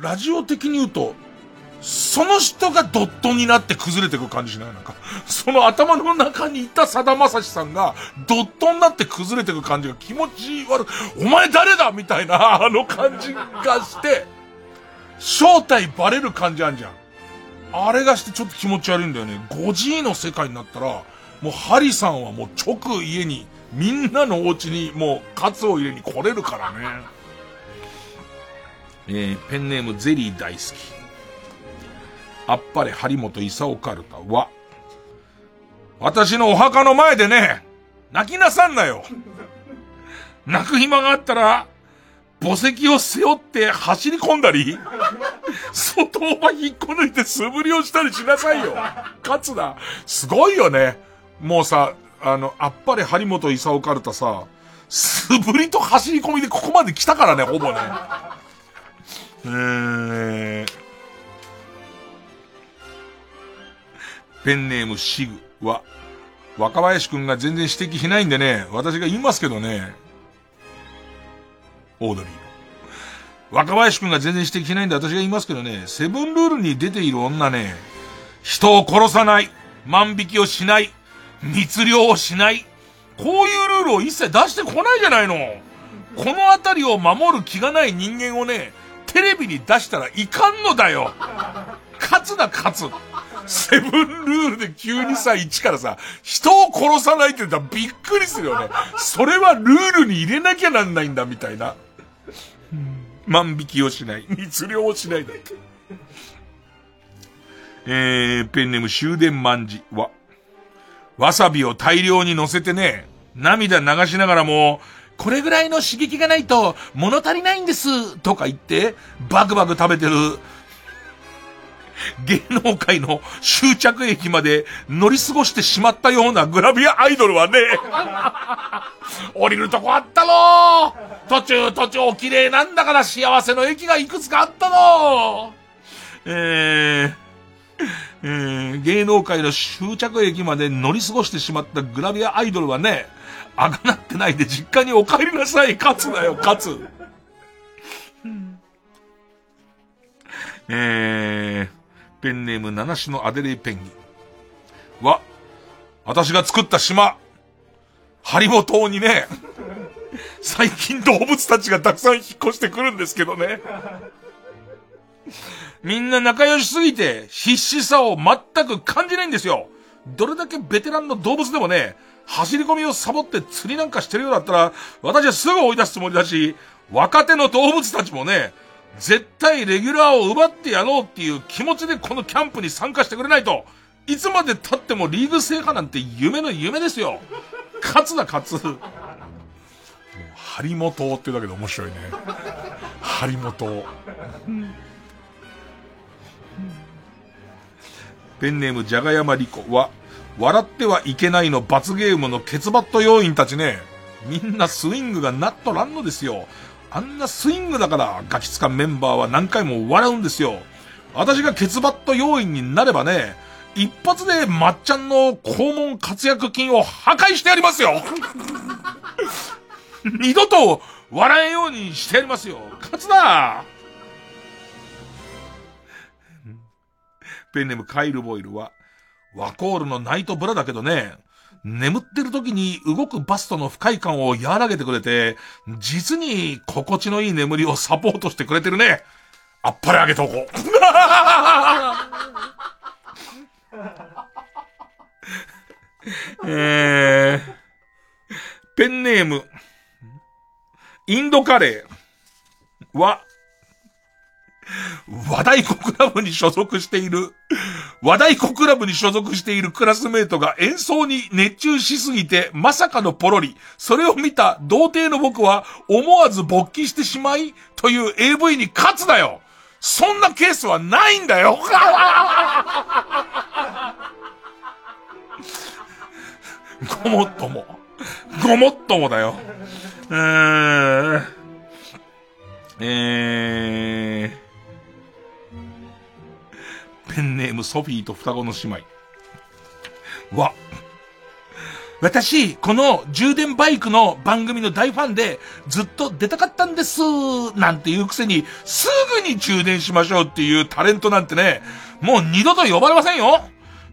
ラジオ的に言うと、その人がドットになって崩れてく感じしない？なんか、その頭の中にいたさだまさしさんが、ドットになって崩れてく感じが気持ち悪い。お前誰だみたいな、あの感じがして、正体バレる感じあんじゃん。あれがしてちょっと気持ち悪いんだよね。5G の世界になったら、もうハリさんはもう直家に、みんなのお家にもうカツを入れに来れるからね。えー、ペンネームゼリー大好き。あっぱれ張本勲カルタは、私のお墓の前でね、泣きなさんなよ。泣く暇があったら、墓石を背負って走り込んだり、外を引っこ抜いて素振りをしたりしなさいよ。勝つな。すごいよね。もうさ、あの、あっぱれ張本勲カルタさ、素振りと走り込みでここまで来たからね、ほぼね。えー、ペンネームシグは、若林くんが全然指摘しないんでね、私が言いますけどね、オードリーの。若林くんが全然指摘しないんで私が言いますけどね、セブンルールに出ている女ね、人を殺さない、万引きをしない、密漁をしない、こういうルールを一切出してこないじゃないの。このあたりを守る気がない人間をね、テレビに出したらいかんのだよ。勝つな勝つ。セブンルールで急にさ、1からさ、人を殺さないって言ったらびっくりするよね。それはルールに入れなきゃなんないんだ、みたいな。万引きをしない。密漁をしないだって。えー、ペンネーム終電万事は、わさびを大量に乗せてね、涙流しながらも、これぐらいの刺激がないと物足りないんですとか言って、バクバク食べてる、芸能界の終着駅まで乗り過ごしてしまったようなグラビアアイドルはね、降りるとこあったの途中途中お綺麗なんだから幸せの駅がいくつかあったのえー、えー、芸能界の終着駅まで乗り過ごしてしまったグラビアアイドルはね、あがなってないで実家にお帰りなさい。勝つだよ、勝つ。えー、ペンネーム七種のアデレイペンギン。は、私が作った島、ハリボ島にね、最近動物たちがたくさん引っ越してくるんですけどね。みんな仲良しすぎて必死さを全く感じないんですよ。どれだけベテランの動物でもね、走り込みをサボって釣りなんかしてるようだったら、私はすぐ追い出すつもりだし、若手の動物たちもね、絶対レギュラーを奪ってやろうっていう気持ちでこのキャンプに参加してくれないと、いつまで経ってもリーグ制覇なんて夢の夢ですよ。勝つだ勝つ。もう、張本っていうだけで面白いね。張本。ペンネームじゃがやまりこは、笑ってはいけないの罰ゲームのケツバット要員たちね、みんなスイングがなっとらんのですよ。あんなスイングだからガキツカメンバーは何回も笑うんですよ。私がケツバット要員になればね、一発でまっちゃんの肛門活躍筋を破壊してやりますよ 二度と笑えんようにしてやりますよ。勝つなペンネームカイルボイルは、ワコールのナイトブラだけどね、眠ってる時に動くバストの不快感を和らげてくれて、実に心地のいい眠りをサポートしてくれてるね。あっぱれあげとこう。えー、ペンネーム、インドカレーは、和太鼓クラブに所属している、和太鼓クラブに所属しているクラスメイトが演奏に熱中しすぎて、まさかのポロリ。それを見た童貞の僕は、思わず勃起してしまい、という AV に勝つだよそんなケースはないんだよごもっとも。ごもっともだよ。うーん。えー。ペンネームソフィーと双子の姉妹。わ。私、この充電バイクの番組の大ファンでずっと出たかったんです、なんていうくせにすぐに充電しましょうっていうタレントなんてね、もう二度と呼ばれませんよ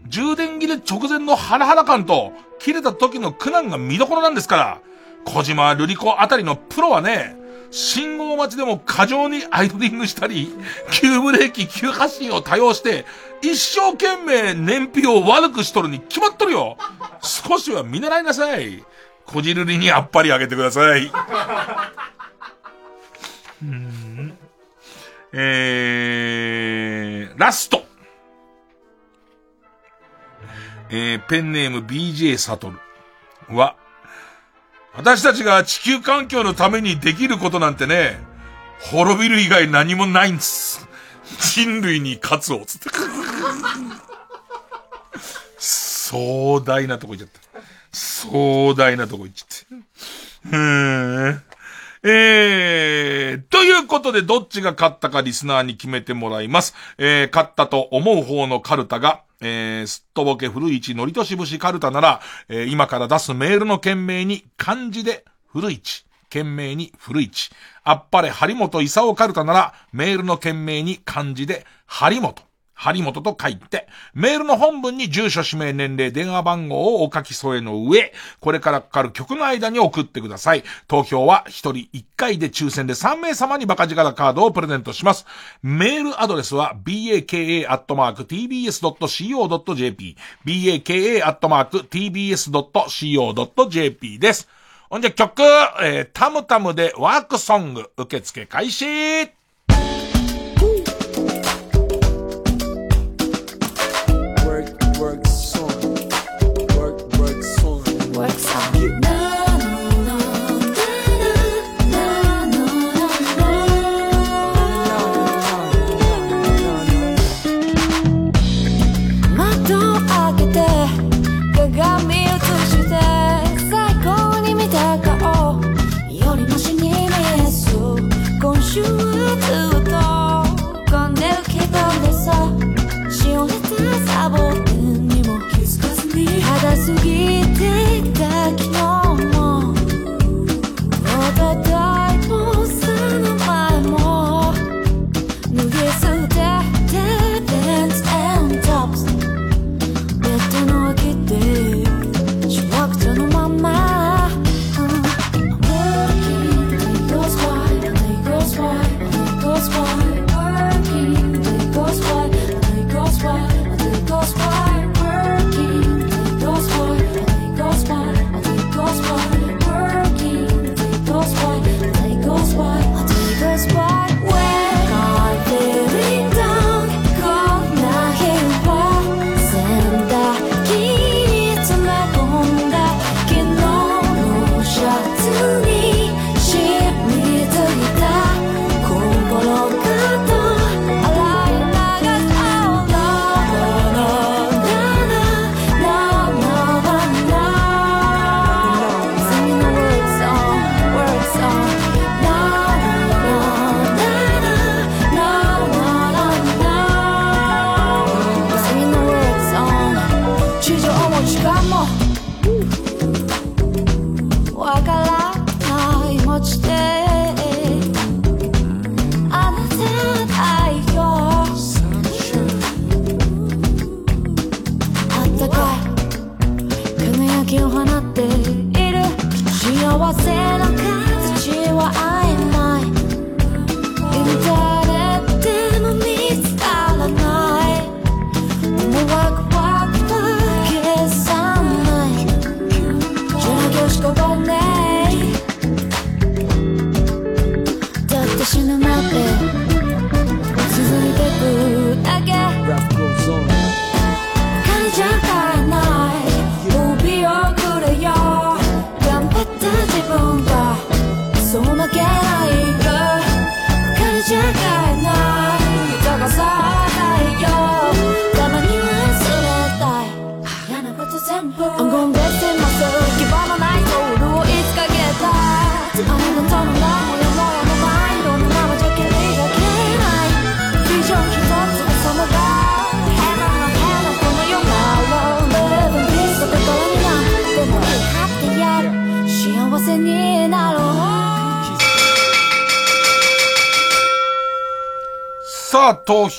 充電切れ直前のハラハラ感と、切れた時の苦難が見どころなんですから、小島瑠璃子あたりのプロはね、信号待ちでも過剰にアイドリングしたり、急ブレーキ、急発進を多用して、一生懸命燃費を悪くしとるに決まっとるよ少しは見習いなさい。こじるりにあっぱりあげてください。うんえー、ラスト。えー、ペンネーム BJ サトルは、私たちが地球環境のためにできることなんてね、滅びる以外何もないんです。人類に勝つを、つって。壮大なとこ行っちゃった。壮大なとこ行っちゃって。うーん。えー、ということで、どっちが勝ったかリスナーに決めてもらいます。えー、勝ったと思う方のカルタが、えー、すっとぼけ古市のりとしぶしかるたなら、えー、今から出すメールの件名に漢字で古市、懸命に古市。あっぱれ張本勲かるたなら、メールの件名に漢字で張本。張本と書いて、メールの本文に住所、氏名、年齢、電話番号をお書き添えの上、これからかかる曲の間に送ってください。投票は1人1回で抽選で3名様にバカ力カードをプレゼントします。メールアドレスは baka.tbs.co.jp baka.tbs.co.jp です。ほんじゃ曲、えー、タムタムでワークソング、受付開始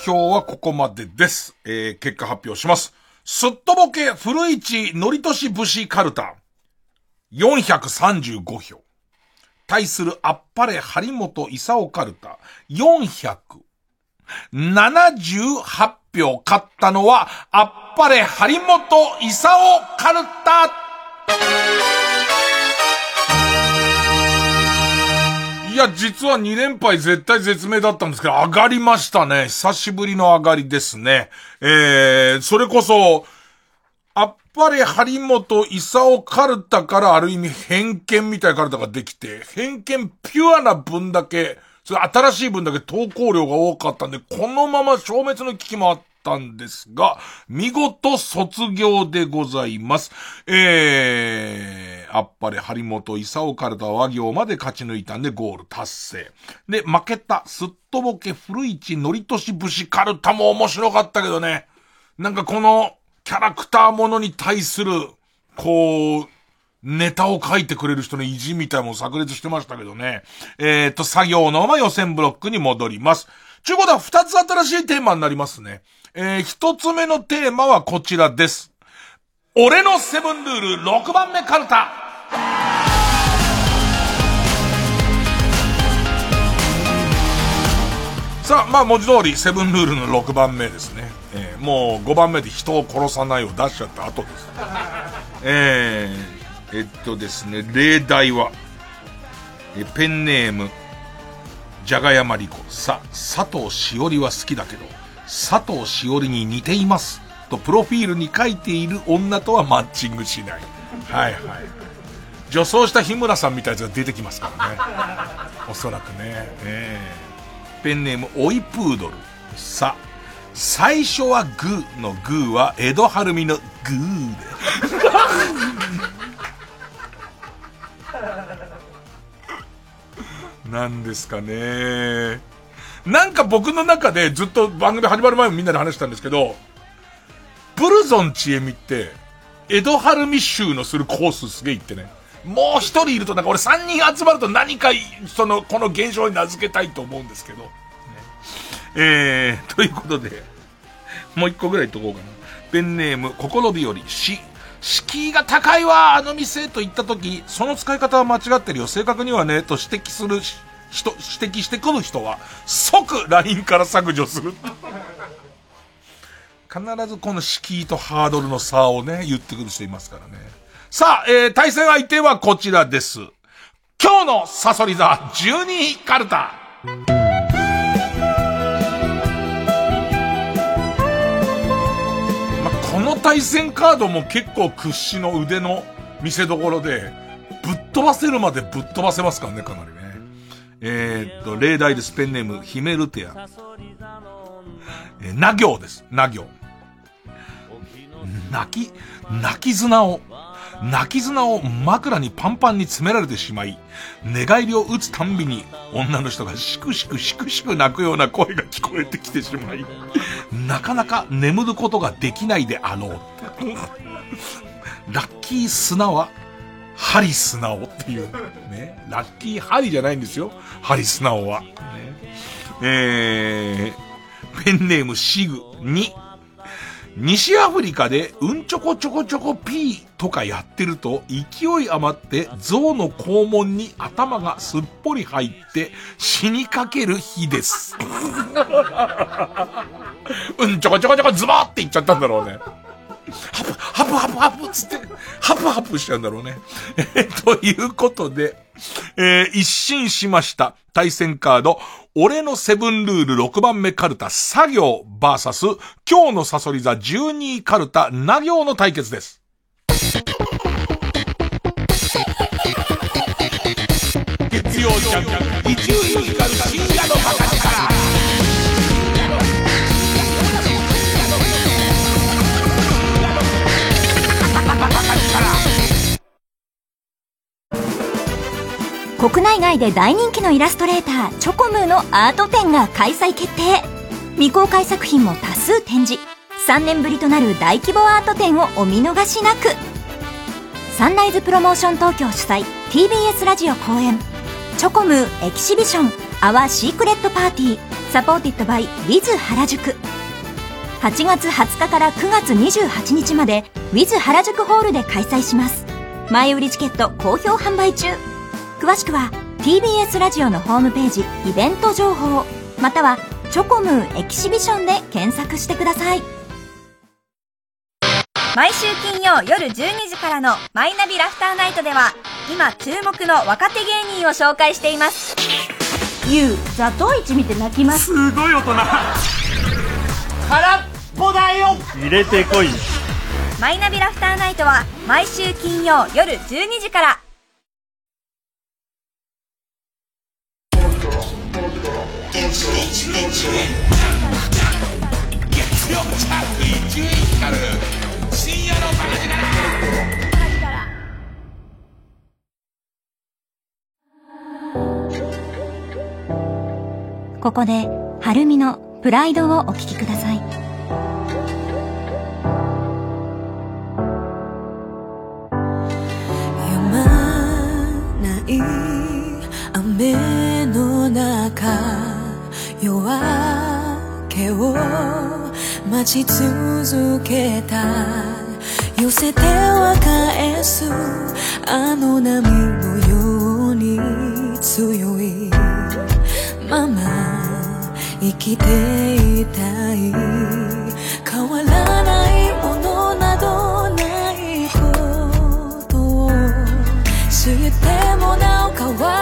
あ、投票はここまでです。えー、結果発表します。すっとぼけ古市のりとし節カルタ。435票。対するあっぱれ張本勲カルタ。478票。勝ったのは、あっぱれ張本勲カルタ。いや、実は2連敗絶対絶命だったんですけど、上がりましたね。久しぶりの上がりですね。えー、それこそ、あっぱれ張本勲カルタからある意味偏見みたいなカルタができて、偏見ピュアな分だけ、それ新しい分だけ投稿量が多かったんで、このまま消滅の危機もあったんですが、見事卒業でございます。えー、あっぱれ張本勲カルタ和行まで勝ち抜いたんでゴール達成。で、負けたすっとぼけ古市のりとし節カルタも面白かったけどね。なんかこの、キャラクターものに対する、こう、ネタを書いてくれる人の意地みたいも炸裂してましたけどね。えっ、と、作業のまま予選ブロックに戻ります。ちゅうことは二つ新しいテーマになりますね。えー、一つ目のテーマはこちらです。俺のセブンルール6番目カルタ。さあ、まあ文字通りセブンルールの6番目ですね。えー、もう5番目で人を殺さないを出しちゃった後です。えー、えっとですね、例題は、えペンネーム、じゃがやまりこ。さ、佐藤しおりは好きだけど、佐藤しおりに似ています。と、プロフィールに書いている女とはマッチングしない。はいはい。女装した日村さんみたいなやつが出てきますからね。おそらくね。えーペンネーム、オイプードル。さ、最初はグーのグーは、江戸晴美のグーで。なんですかね。なんか僕の中でずっと番組始まる前もみんなで話したんですけど、ブルゾンちえみって、江戸晴美集のするコースすげえ行ってね。もう一人いるとなんか俺三人集まると何か、その、この現象に名付けたいと思うんですけど。ね、えー、ということで、もう一個ぐらい言っとこうかな。ペンネーム、心日和、し、敷居が高いわ、あの店と言ったとき、その使い方は間違ってるよ、正確にはね、と指摘する人、指摘してくる人は、即 LINE から削除する。必ずこの敷居とハードルの差をね、言ってくる人いますからね。さあ、えー、対戦相手はこちらです。今日のサソリ座12カルタ。ま、この対戦カードも結構屈指の腕の見せ所で、ぶっ飛ばせるまでぶっ飛ばせますからね、かなりね。えー、っと、例題です。ペンネーム、ヒメルテア。えー、な行です。な行。泣き、泣き綱を、泣き綱を枕にパンパンに詰められてしまい、寝返りを打つたんびに女の人がしくしくしくしく泣くような声が聞こえてきてしまい、なかなか眠ることができないであろう。ラッキー砂は、ハリスナオっていう、ね。ラッキーハリじゃないんですよ。ハリスナオは。えー、ペンネームシグに、西アフリカでうんちょこちょこちょこピーとかやってると勢い余って象の肛門に頭がすっぽり入って死にかける日です。うんちょこちょこちょこズボーって言っちゃったんだろうね。ハプ、ハプハプハプつって、ハプハプしちゃうんだろうね。え、ということで、えー、一新しました。対戦カード、俺のセブンルール6番目カルタ作業バーサス、今日のサソリ座12位カルタな行の対決です。曜ジャンク、一流ミュージカル深夜のバカ力。国内外で大人気のイラストレーターチョコムーのアート展が開催決定。未公開作品も多数展示。3年ぶりとなる大規模アート展をお見逃しなく。サンライズプロモーション東京主催。TBS ラジオ後援。チョコムー Exhibition Our Secret Party Supported by WITH 原宿。8月20日から9月28日まで Wiz 原宿ホールで開催します。前売りチケット好評販売中。詳しくは TBS ラジオのホームページイベント情報またはチョコムーエキシビションで検索してください。毎週金曜夜12時からの「マイナビラフターナイト」では今注目の若手芸人を紹介しています。ゆうザトウイチ見て泣きます。すごい大人。空っぽだよ。入れてこい。マイナビラフターナイトは毎週金曜夜12時から。月曜チャーリー伊集院光る深夜のバカ力。ここではるみのプライドをお聞きください。止まない雨の中夜明けを待ち続けた。寄せては返す。あの波のように強い。まま生きていたい。変わらないものなどないことを知ってもなお変わらず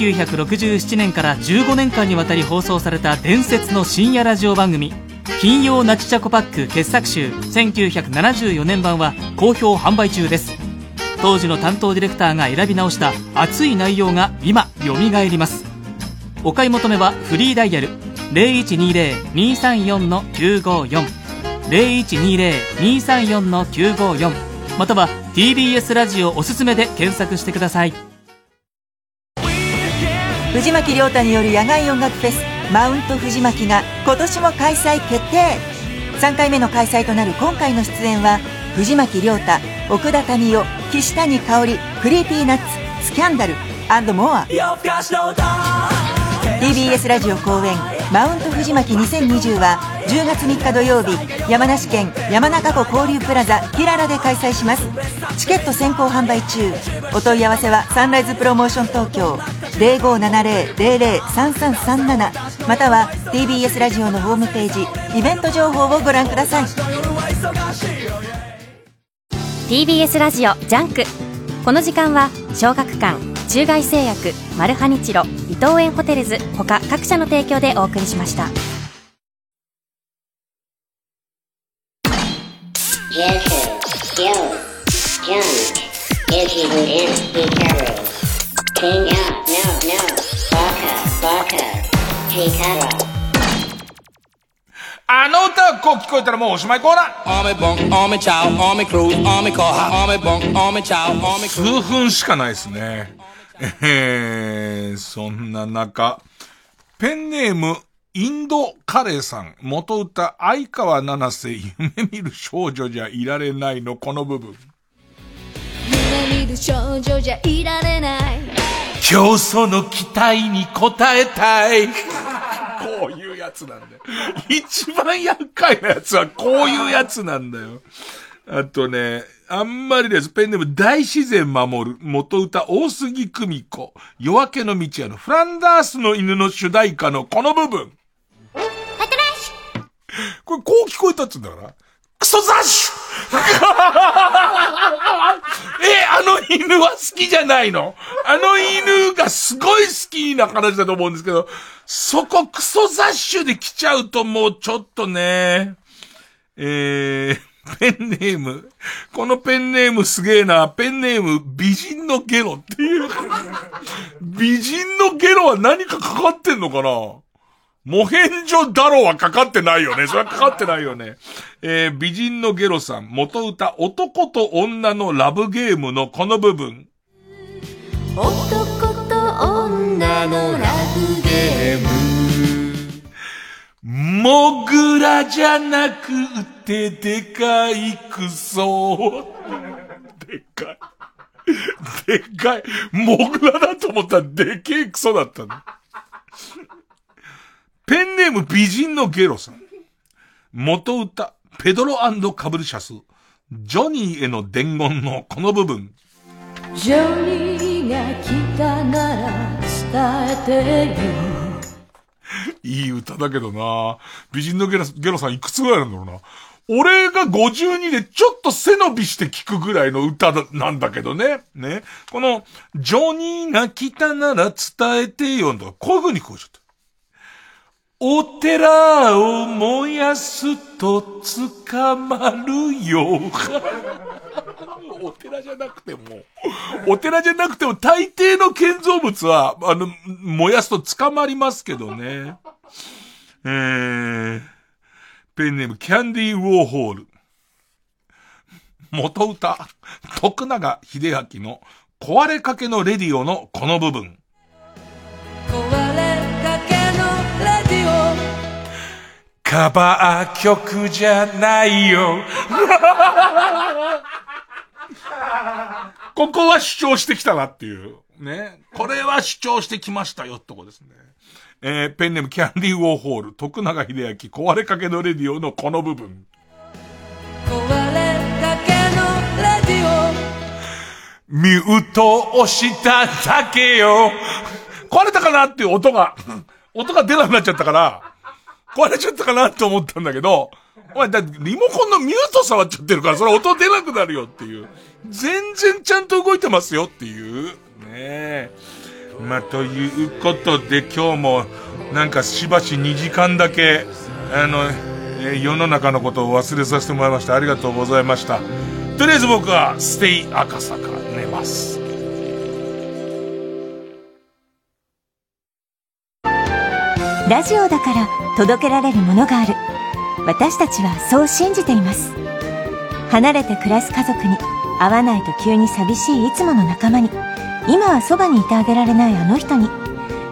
1967年から15年間にわたり放送された伝説の深夜ラジオ番組金曜ナチチャコパック傑作集1974年版は好評販売中です。当時の担当ディレクターが選び直した熱い内容が今蘇ります。お買い求めはフリーダイヤル0120-234-954 0120-234-954または TBS ラジオおすすめで検索してください。藤巻亮太による野外音楽フェスマウント藤巻が今年も開催決定。3回目の開催となる今回の出演は藤巻亮太奥田民生岸谷香織クリーピーナッツスキャンダルモア。TBS ラジオ公演マウント藤巻2020は10月3日土曜日山梨県山中湖交流プラザキララで開催します。チケット先行販売中。お問い合わせはサンライズプロモーション東京0570-003337または TBS ラジオのホームページイベント情報をご覧ください。TBS ラジオジャンク。この時間は小学館。中外製薬マルハニチロ伊藤園ホテルズ他各社の提供でお送りしました。あの歌がこう聞こえたらもうおしまいコーナー。数分しかないですね。えー、そんな中、ペンネーム、インドカレーさん、元歌、相川七瀬、夢見る少女じゃいられないの、この部分。夢見る少女じゃいられない競争の期待に応えたい。こういうやつなんだよ。一番厄介なやつはこういうやつなんだよ。あとね、あんまりです。ペンネーム大自然守る。元歌大杉久美子。夜明けの道屋のフランダースの犬の主題歌のこの部分。これこう聞こえたっつうんだから。クソ雑種 え、あの犬は好きじゃないの？あの犬がすごい好きな話だと思うんですけど、そこクソ雑種で来ちゃうともうちょっとね、えー、ペンネーム。このペンネームすげえな。ペンネーム、美人のゲロっていう。美人のゲロは何かかかってんのかなモヘンジョダロはかかってないよね。それはかかってないよね。えー、美人のゲロさん、元歌、男と女のラブゲームのこの部分。男と女のラブゲームモグラじゃなくてでかいクソ。でっかい。でっかい。モグラだと思ったらでけえクソだったの。ペンネーム美人のゲロさん。元歌、ペドロカブルシャス。ジョニーへの伝言のこの部分。ジョニーが来たなら伝えてよいい歌だけどな美人のゲロゲロさんいくつぐらいなんだろうな。俺が52でちょっと背伸びして聞くぐらいの歌なんだけどね。ね。この、ジョニーが来たなら伝えてよとか、こういう風に聞こえちゃった。お寺を燃やすと捕まるよ。お寺じゃなくても、お寺じゃなくても大抵の建造物は、あの、燃やすと捕まりますけどね。えー、ペンネームキャンディーウォーホール。元歌、徳永秀明の壊れかけのレディオのこの部分。カバー曲じゃないよ。ここは主張してきたなっていう。ね。これは主張してきましたよってとこですね。えー、ペンネームキャンディーウォーホール、徳永秀明、壊れかけのレディオのこの部分。壊れかけのレディオ。ミュート押しただけよ。壊れたかなっていう音が、音が出なくなっちゃったから、壊れちゃったかなって思ったんだけど、お前、だってリモコンのミュート触っちゃってるから、それ音出なくなるよっていう。全然ちゃんと動いてますよっていう。ねえ。まあ、ということで今日も、なんかしばし2時間だけ、あの、え、世の中のことを忘れさせてもらいました。ありがとうございました。とりあえず僕は、ステイ赤坂寝ます。ラジオだから届けられるものがある。私たちはそう信じています。離れて暮らす家族に会わないと急に寂しいいつもの仲間に今はそばにいてあげられないあの人に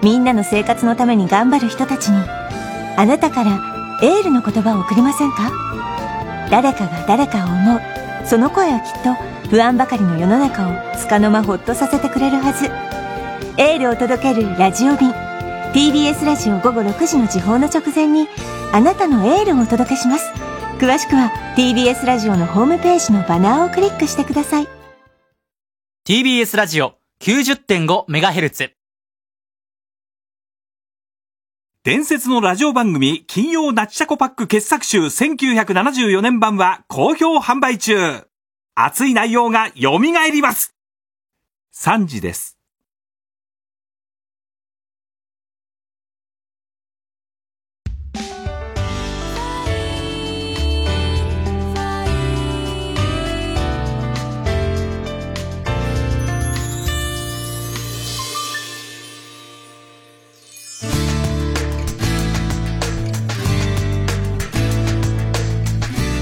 みんなの生活のために頑張る人たちにあなたからエールの言葉を送りませんか？誰かが誰かを思う。その声はきっと不安ばかりの世の中を束の間ほっとさせてくれるはず。エールを届けるラジオ便。TBS ラジオ午後6時の時報の直前にあなたのエールをお届けします。詳しくは TBS ラジオのホームページのバナーをクリックしてください。TBS ラジオ 90.5MHz 伝説のラジオ番組金曜ナッチシャコパック傑作集1974年版は好評販売中。熱い内容が蘇ります。3時です